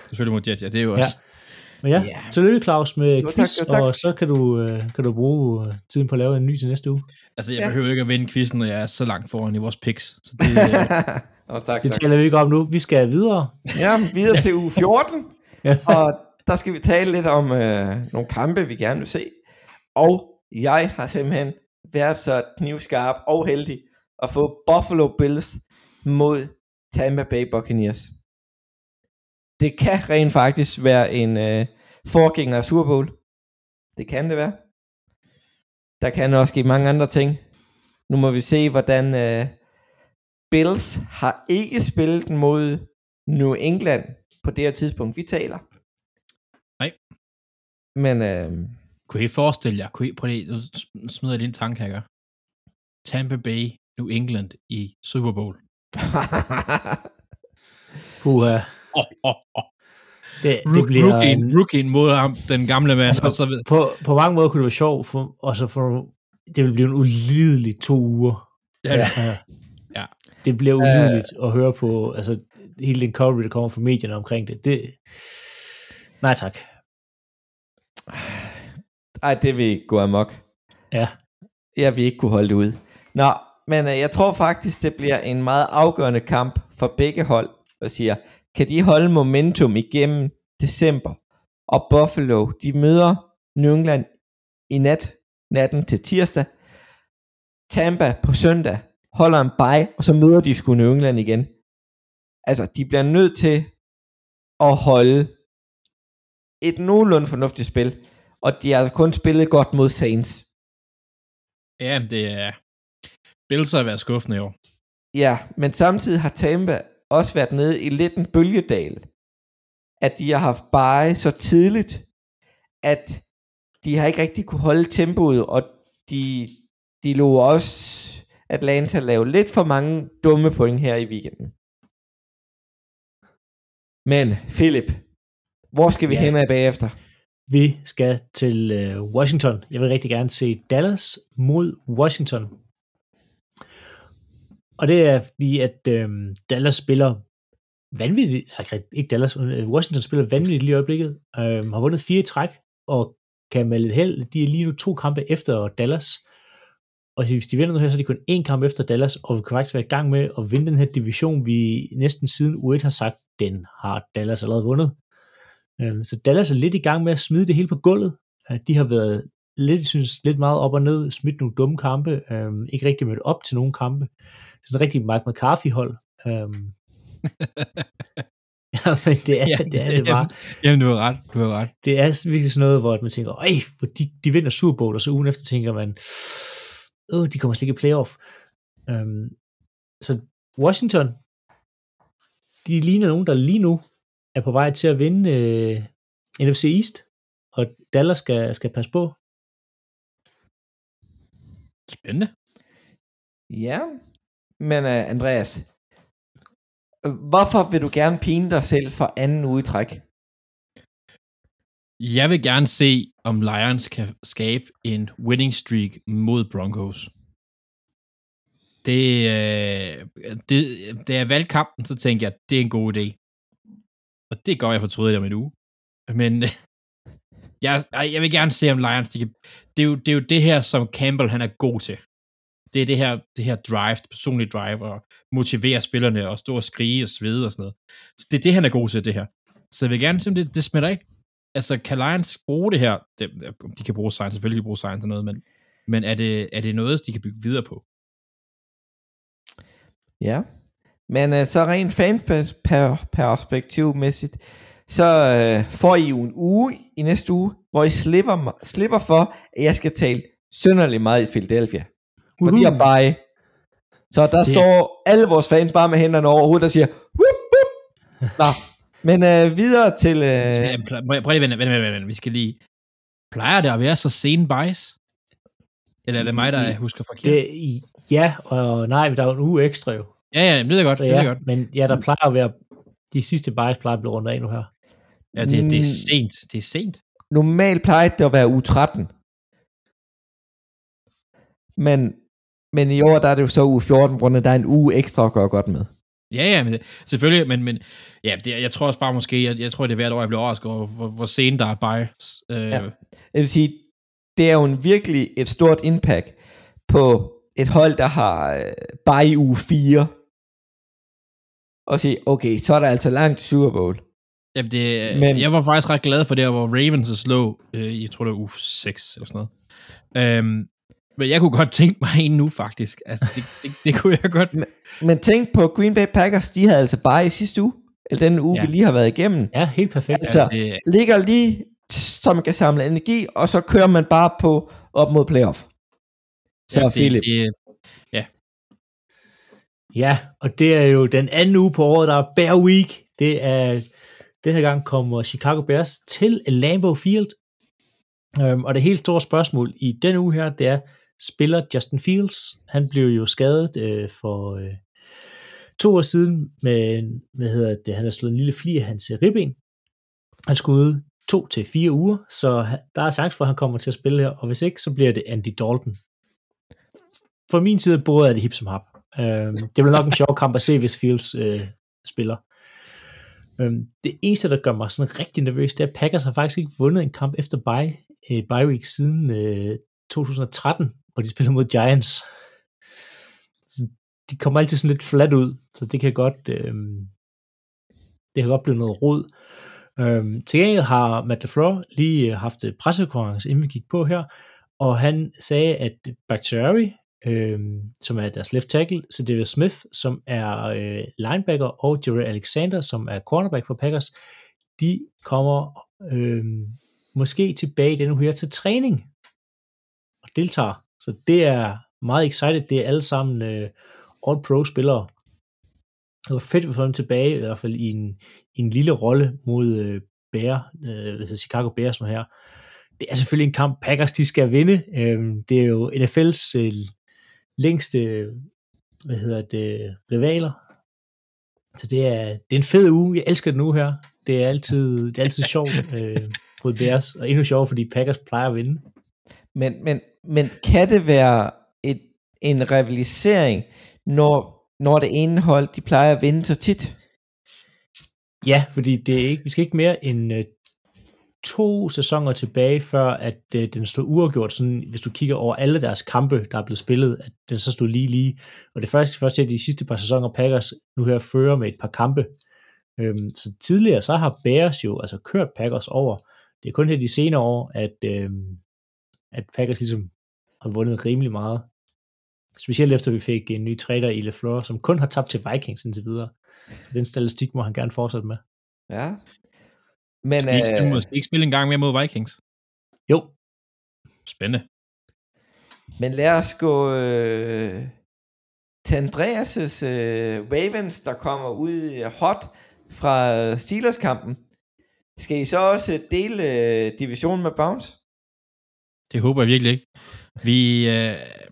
Selvfølgelig mod Jets, ja. Det er jo Ja. også... Men ja, yeah. tillykke Claus med Jo, tak, quiz, jo, tak. og så kan du, øh, kan du bruge øh, tiden på at lave en ny til næste uge. Altså, jeg Ja. behøver ikke at vinde quizzen, når jeg er så langt foran i vores picks. Så det, oh, tak, Det tak. taler vi ikke om nu. Vi skal videre. Ja, videre til uge 14. Ja. og der skal vi tale lidt om øh, nogle kampe, vi gerne vil se. Og jeg har simpelthen været så knivskarp og heldig at få Buffalo Bills mod Tampa Bay Buccaneers. Det kan rent faktisk være en øh, forgænger af Super Bowl. Det kan det være. Der kan også ske mange andre ting. Nu må vi se, hvordan øh, Bills har ikke spillet mod New England på det her tidspunkt, vi taler. Nej. Men øh, kunne I forestille jer, kunne I, prøv lige, nu smider jeg lige en tanke her. Tampa Bay, New England i Super Bowl. Puha. Oh, oh, oh. Det, det bliver rookien, en, rookien mod ham, den gamle mand, Altså, og så på, på mange måder kunne det være sjovt, for, og så for, det vil blive en ulidelig to uger. ja. Ja. Ja. Det bliver ulideligt at høre på, altså hele den coverage, der kommer fra medierne omkring det. det nej tak. Ej, det vil gå amok. Ja. Jeg vil ikke kunne holde det ud. Nå, men øh, jeg tror faktisk, det bliver en meget afgørende kamp for begge hold, og siger, kan de holde momentum igennem december? Og Buffalo, de møder New England i nat, natten til tirsdag. Tampa på søndag holder en bye, og så møder de sgu New England igen. Altså, de bliver nødt til at holde et nogenlunde fornuftigt spil, og de har kun spillet godt mod Saints. Ja, det er... Bills har været skuffende i år. Ja, men samtidig har Tampa også været nede i lidt en bølgedal. At de har haft bare så tidligt, at de har ikke rigtig kunne holde tempoet, og de, de lå også Atlanta lave lidt for mange dumme point her i weekenden. Men Philip, hvor skal vi Ja. hen af bagefter? Vi skal til øh, Washington. Jeg vil rigtig gerne se Dallas mod Washington. Og det er fordi, at øh, Dallas spiller vanvittigt, ikke Dallas, øh, Washington spiller vanvittigt lige i øjeblikket, øh, har vundet fire i træk, og kan med lidt held, de er lige nu to kampe efter Dallas, og hvis de vinder nu her, så er de kun én kamp efter Dallas, og vi kan faktisk være i gang med at vinde den her division, vi næsten siden U1 har sagt, den har Dallas allerede vundet. Øhm, så Dallas er lidt i gang med at smide det hele på gulvet. Øh, de har været lidt, synes, lidt meget op og ned, smidt nogle dumme kampe, øhm, ikke rigtig mødt op til nogle kampe. Det er sådan en rigtig Mike McCarthy-hold. Øh, ja, men det er, Ja, det, er det bare. Jamen, du har ret. Du har ret. Det er virkelig sådan noget, hvor man tænker, ej, hvor de, de vinder Super Bowl, og så ugen efter tænker man, åh, de kommer slet ikke i playoff. Um, så Washington, de ligner nogen, der lige nu er på vej til at vinde uh, NFC East, og Dallas skal, skal passe på. Spændende. Ja, men uh, Andreas, hvorfor vil du gerne pine dig selv for anden uge i træk? Jeg vil gerne se, om Lions kan skabe en winning streak mod Broncos. Det, øh, det, da jeg valgte kampen, så tænkte jeg, at det er en god idé. Og det gør jeg fortryder det om en uge. Men øh, jeg, jeg vil gerne se, om Lions, de kan, det, er jo, det er jo det her, som Campbell han er god til. Det er det her, det her drive, det personlige drive, og motivere spillerne, og stå og skrige og svede og sådan noget. Så det er det, han er god til, det her. Så jeg vil gerne se, om det, det smitter ikke altså, kan Lions bruge det her? De, de kan bruge science, selvfølgelig kan de bruge science og noget, men, men er, det, er det noget, de kan bygge videre på? Ja, men øh, så rent fanperspektivmæssigt, så øh, får I jo en uge i næste uge, hvor I slipper, slipper for, at jeg skal tale synderligt meget i Philadelphia. For de har bare Så der Det- det. står alle vores fans bare med hænderne over hovedet og siger, whoop, whoop. Nå, men uh, videre til... Uh, Ja, prøv lige at vente, vente, vente, vente, vi skal lige... Plejer det at være så sen bias? Eller er det mig, der husker forkert? Det, ja, og nej, der er jo en uge ekstra jo. Ja, ja, det jeg godt, Så det ja, jeg godt. men ja, der plejer at være, de sidste bias plejer at blive rundet af nu her. Ja, det, det er Mm. sent. Det er sent. normalt plejer det at være uge 13. Men, men i år der er det jo så uge 14, hvor der er en uge ekstra at gøre godt med. Ja, ja, men selvfølgelig, men, men ja, det, jeg tror også bare måske, jeg, jeg tror, det er hvert år, jeg bliver overrasket over, hvor, hvor sent der er bias. Øh, Ja. Jeg vil sige, det er jo en virkelig et stort impact på et hold, der har øh, bare i uge 4. Og sige, okay, så er der altså langt til Super Bowl. Jamen det, Men- jeg var faktisk ret glad for det, hvor Ravens slå, øh, jeg tror det var uge 6 eller sådan noget. Øhm, men jeg kunne godt tænke mig en nu, faktisk. Altså, det, det, det kunne jeg godt. Men tænk på Green Bay Packers, de havde altså bare i sidste uge, eller den uge, Ja. ja. vi lige har været igennem, Ja, helt perfekt. Altså, det, ligger lige, så man kan samle energi, og så kører man bare på op mod playoff. Så ja, det, Philip. det, Ja, og det er jo den anden uge på året, der er Bear Week. Det er, den her gang kommer Chicago Bears til Lambeau Field. Um, og det helt store spørgsmål i den uge her, det er, spiller Justin Fields? Han blev jo skadet øh, for øh, to år siden med, hvad hedder det, han har slået en lille fli af hans øh, ribben. Han skulle ud to til fire uger, så der er chance for, at han kommer til at spille her, og hvis ikke, så bliver det Andy Dalton. For min side både er det hip som hap. Øh, det bliver nok en sjov kamp at se, hvis Fields øh, spiller. Øhm, det eneste, der gør mig sådan rigtig nervøs, det er, at Packers har faktisk ikke vundet en kamp efter bye, øh, bye week siden øh, 2013, hvor de spiller mod Giants. de kommer altid sådan lidt flat ud, så det kan godt, øh, det kan godt blive noget rod. Øh, til gengæld har Matt LaFleur lige øh, haft øh, pressekonference, inden vi gik på her, og han sagde, at Bakhtiari, øh, som er deres left tackle, så David Smith, som er øh, linebacker, og Jerry Alexander, som er cornerback for Packers, de kommer øh, måske tilbage denne her til træning og deltager. Så det er meget excited. Det er alle sammen øh, all-pro-spillere. Det var fedt at få dem tilbage, i hvert fald i en, i en lille rolle mod øh, Bear, øh, altså Chicago Bears nu her. Det er selvfølgelig en kamp, Packers de skal vinde. Øh, det er jo NFL's øh, længste hvad hedder det, rivaler. Så det er, det er en fed uge. Jeg elsker den uge her. Det er altid, det er altid sjovt øh, mod Bears, og endnu sjovere, fordi Packers plejer at vinde. Men, men, men kan det være et, en rivalisering, når, når det ene hold, de plejer at vinde så tit? Ja, fordi det er ikke, vi skal ikke mere end øh, to sæsoner tilbage, før at øh, den stod uafgjort, sådan, hvis du kigger over alle deres kampe, der er blevet spillet, at den så stod lige lige. Og det første, første af de sidste par sæsoner, Packers nu her fører med et par kampe. Øhm, så tidligere, så har Bears jo altså kørt Packers over. Det er kun her de senere år, at, øhm, at Packers ligesom har vundet rimelig meget. Specielt efter vi fik en ny trader i LeFleur, som kun har tabt til Vikings indtil videre. Så den statistik må han gerne fortsætte med. Ja. Men, Skal I ikke spille, øh, måske ikke spille en gang mere mod Vikings? Jo, Spændende. men lad os gå øh, til Andreas' øh, Ravens, der kommer ud øh, hot fra Steelers-kampen. Skal I så også dele øh, divisionen med Browns? Det håber jeg virkelig ikke. Vi... Øh,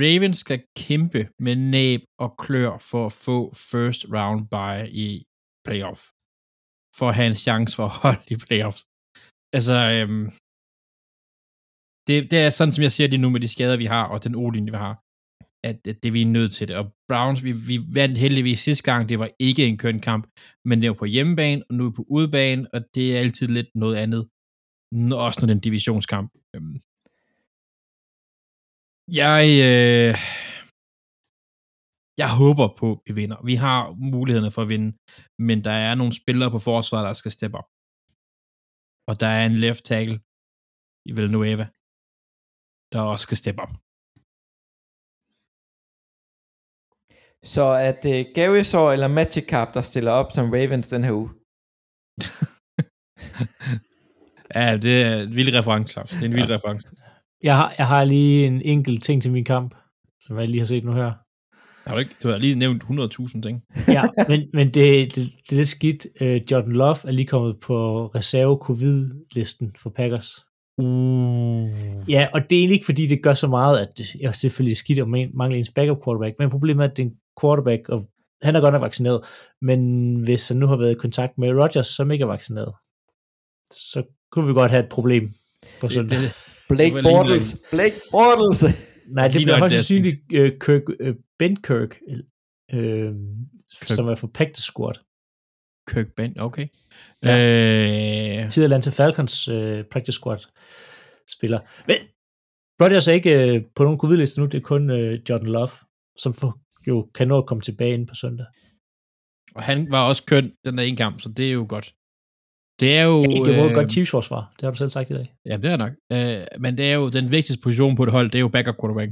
Ravens skal kæmpe med næb og klør for at få first round bye i playoff. For at have en chance for at holde i playoff. Altså, øhm, det, det er sådan, som jeg ser det nu med de skader, vi har, og den olinje, vi har, at, at det vi er nødt til det. Og Browns, vi, vi vandt heldigvis sidste gang, det var ikke en køn kamp, men det var på hjemmebane, og nu er vi på udebane, og det er altid lidt noget andet. Også når det er en divisionskamp. Øhm, Jeg, øh, jeg håber på, at vi vinder. Vi har mulighederne for at vinde, men der er nogle spillere på forsvaret, der skal steppe op. Og der er en left tackle i Villanueva, der også skal steppe op. Så at øh, Gary Saw eller Magic Carp, der stiller op som Ravens den her uge. Ja, det er en vild reference, Claus. Det er en vild reference. jeg har, jeg har lige en enkelt ting til min kamp, som jeg lige har set nu her. Har du, ikke, du har lige nævnt 100.000 ting. Ja, men, men det, det, det er lidt skidt. Uh, Jordan Love er lige kommet på reserve-covid-listen for Packers. Uh. Ja, og det er egentlig ikke, fordi det gør så meget, at jeg er selvfølgelig skidt om en- mangler ens backup quarterback, men problemet er, at det er en quarterback, og han er godt nok vaccineret, men hvis han nu har været i kontakt med Rodgers, som ikke er vaccineret, så kunne vi godt have et problem på Det, søndag. det, Blake Det lige Bortles. Blake Bortles. Nej, det lige bliver højst det, sandsynligt uh, Kirk, uh, Ben Kirk, øh, som er for Packers squad. Kirk Ben, okay. Ja. Øh, Tid Atlanta Falcons uh, practice squad spiller. Men Rodgers er ikke uh, på nogen covid-liste nu, det er kun uh, Jordan Love, som for, jo kan nå at komme tilbage ind på søndag. og han var også køn den der ene kamp, så det er jo godt. Det er jo... Ja, det var et øh, godt Chiefs forsvar, det har du selv sagt i dag. Ja, det er nok. Øh, men det er jo den vigtigste position på et hold, det er jo backup quarterback.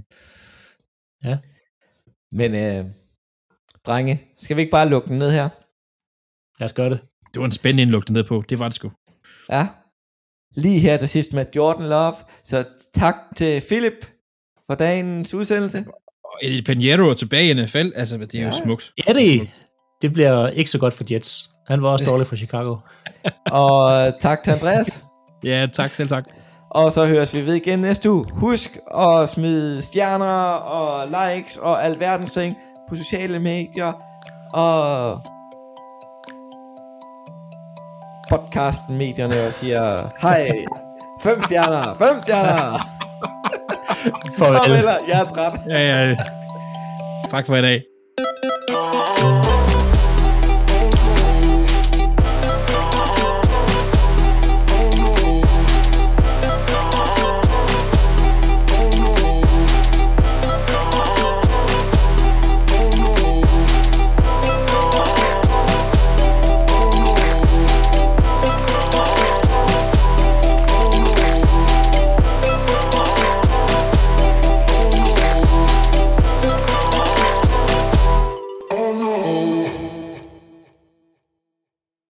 Men øh, drenge, skal vi ikke bare lukke den ned her? Lad os gøre det. Det var en spændende indlugte ned på. Det var det sgu. Ja. Lige her til sidst med Jordan Love. Så tak til Philip for dagens udsendelse. Og Eddie Pinheiro er tilbage i NFL. Altså, det er jo Ja. smukt. Ja, det, det bliver ikke så godt for Jets. Han var også dårlig for Chicago. Og tak til Andreas. Ja, tak selv tak. Og så høres vi ved igen næste uge. Husk at smide stjerner og likes og alverdens ting på sociale medier. Og podcasten medierne og siger hej. Fem stjerner, fem stjerner. Farvel. Farvel, jeg er træt. Ja, ja. Tak for i dag.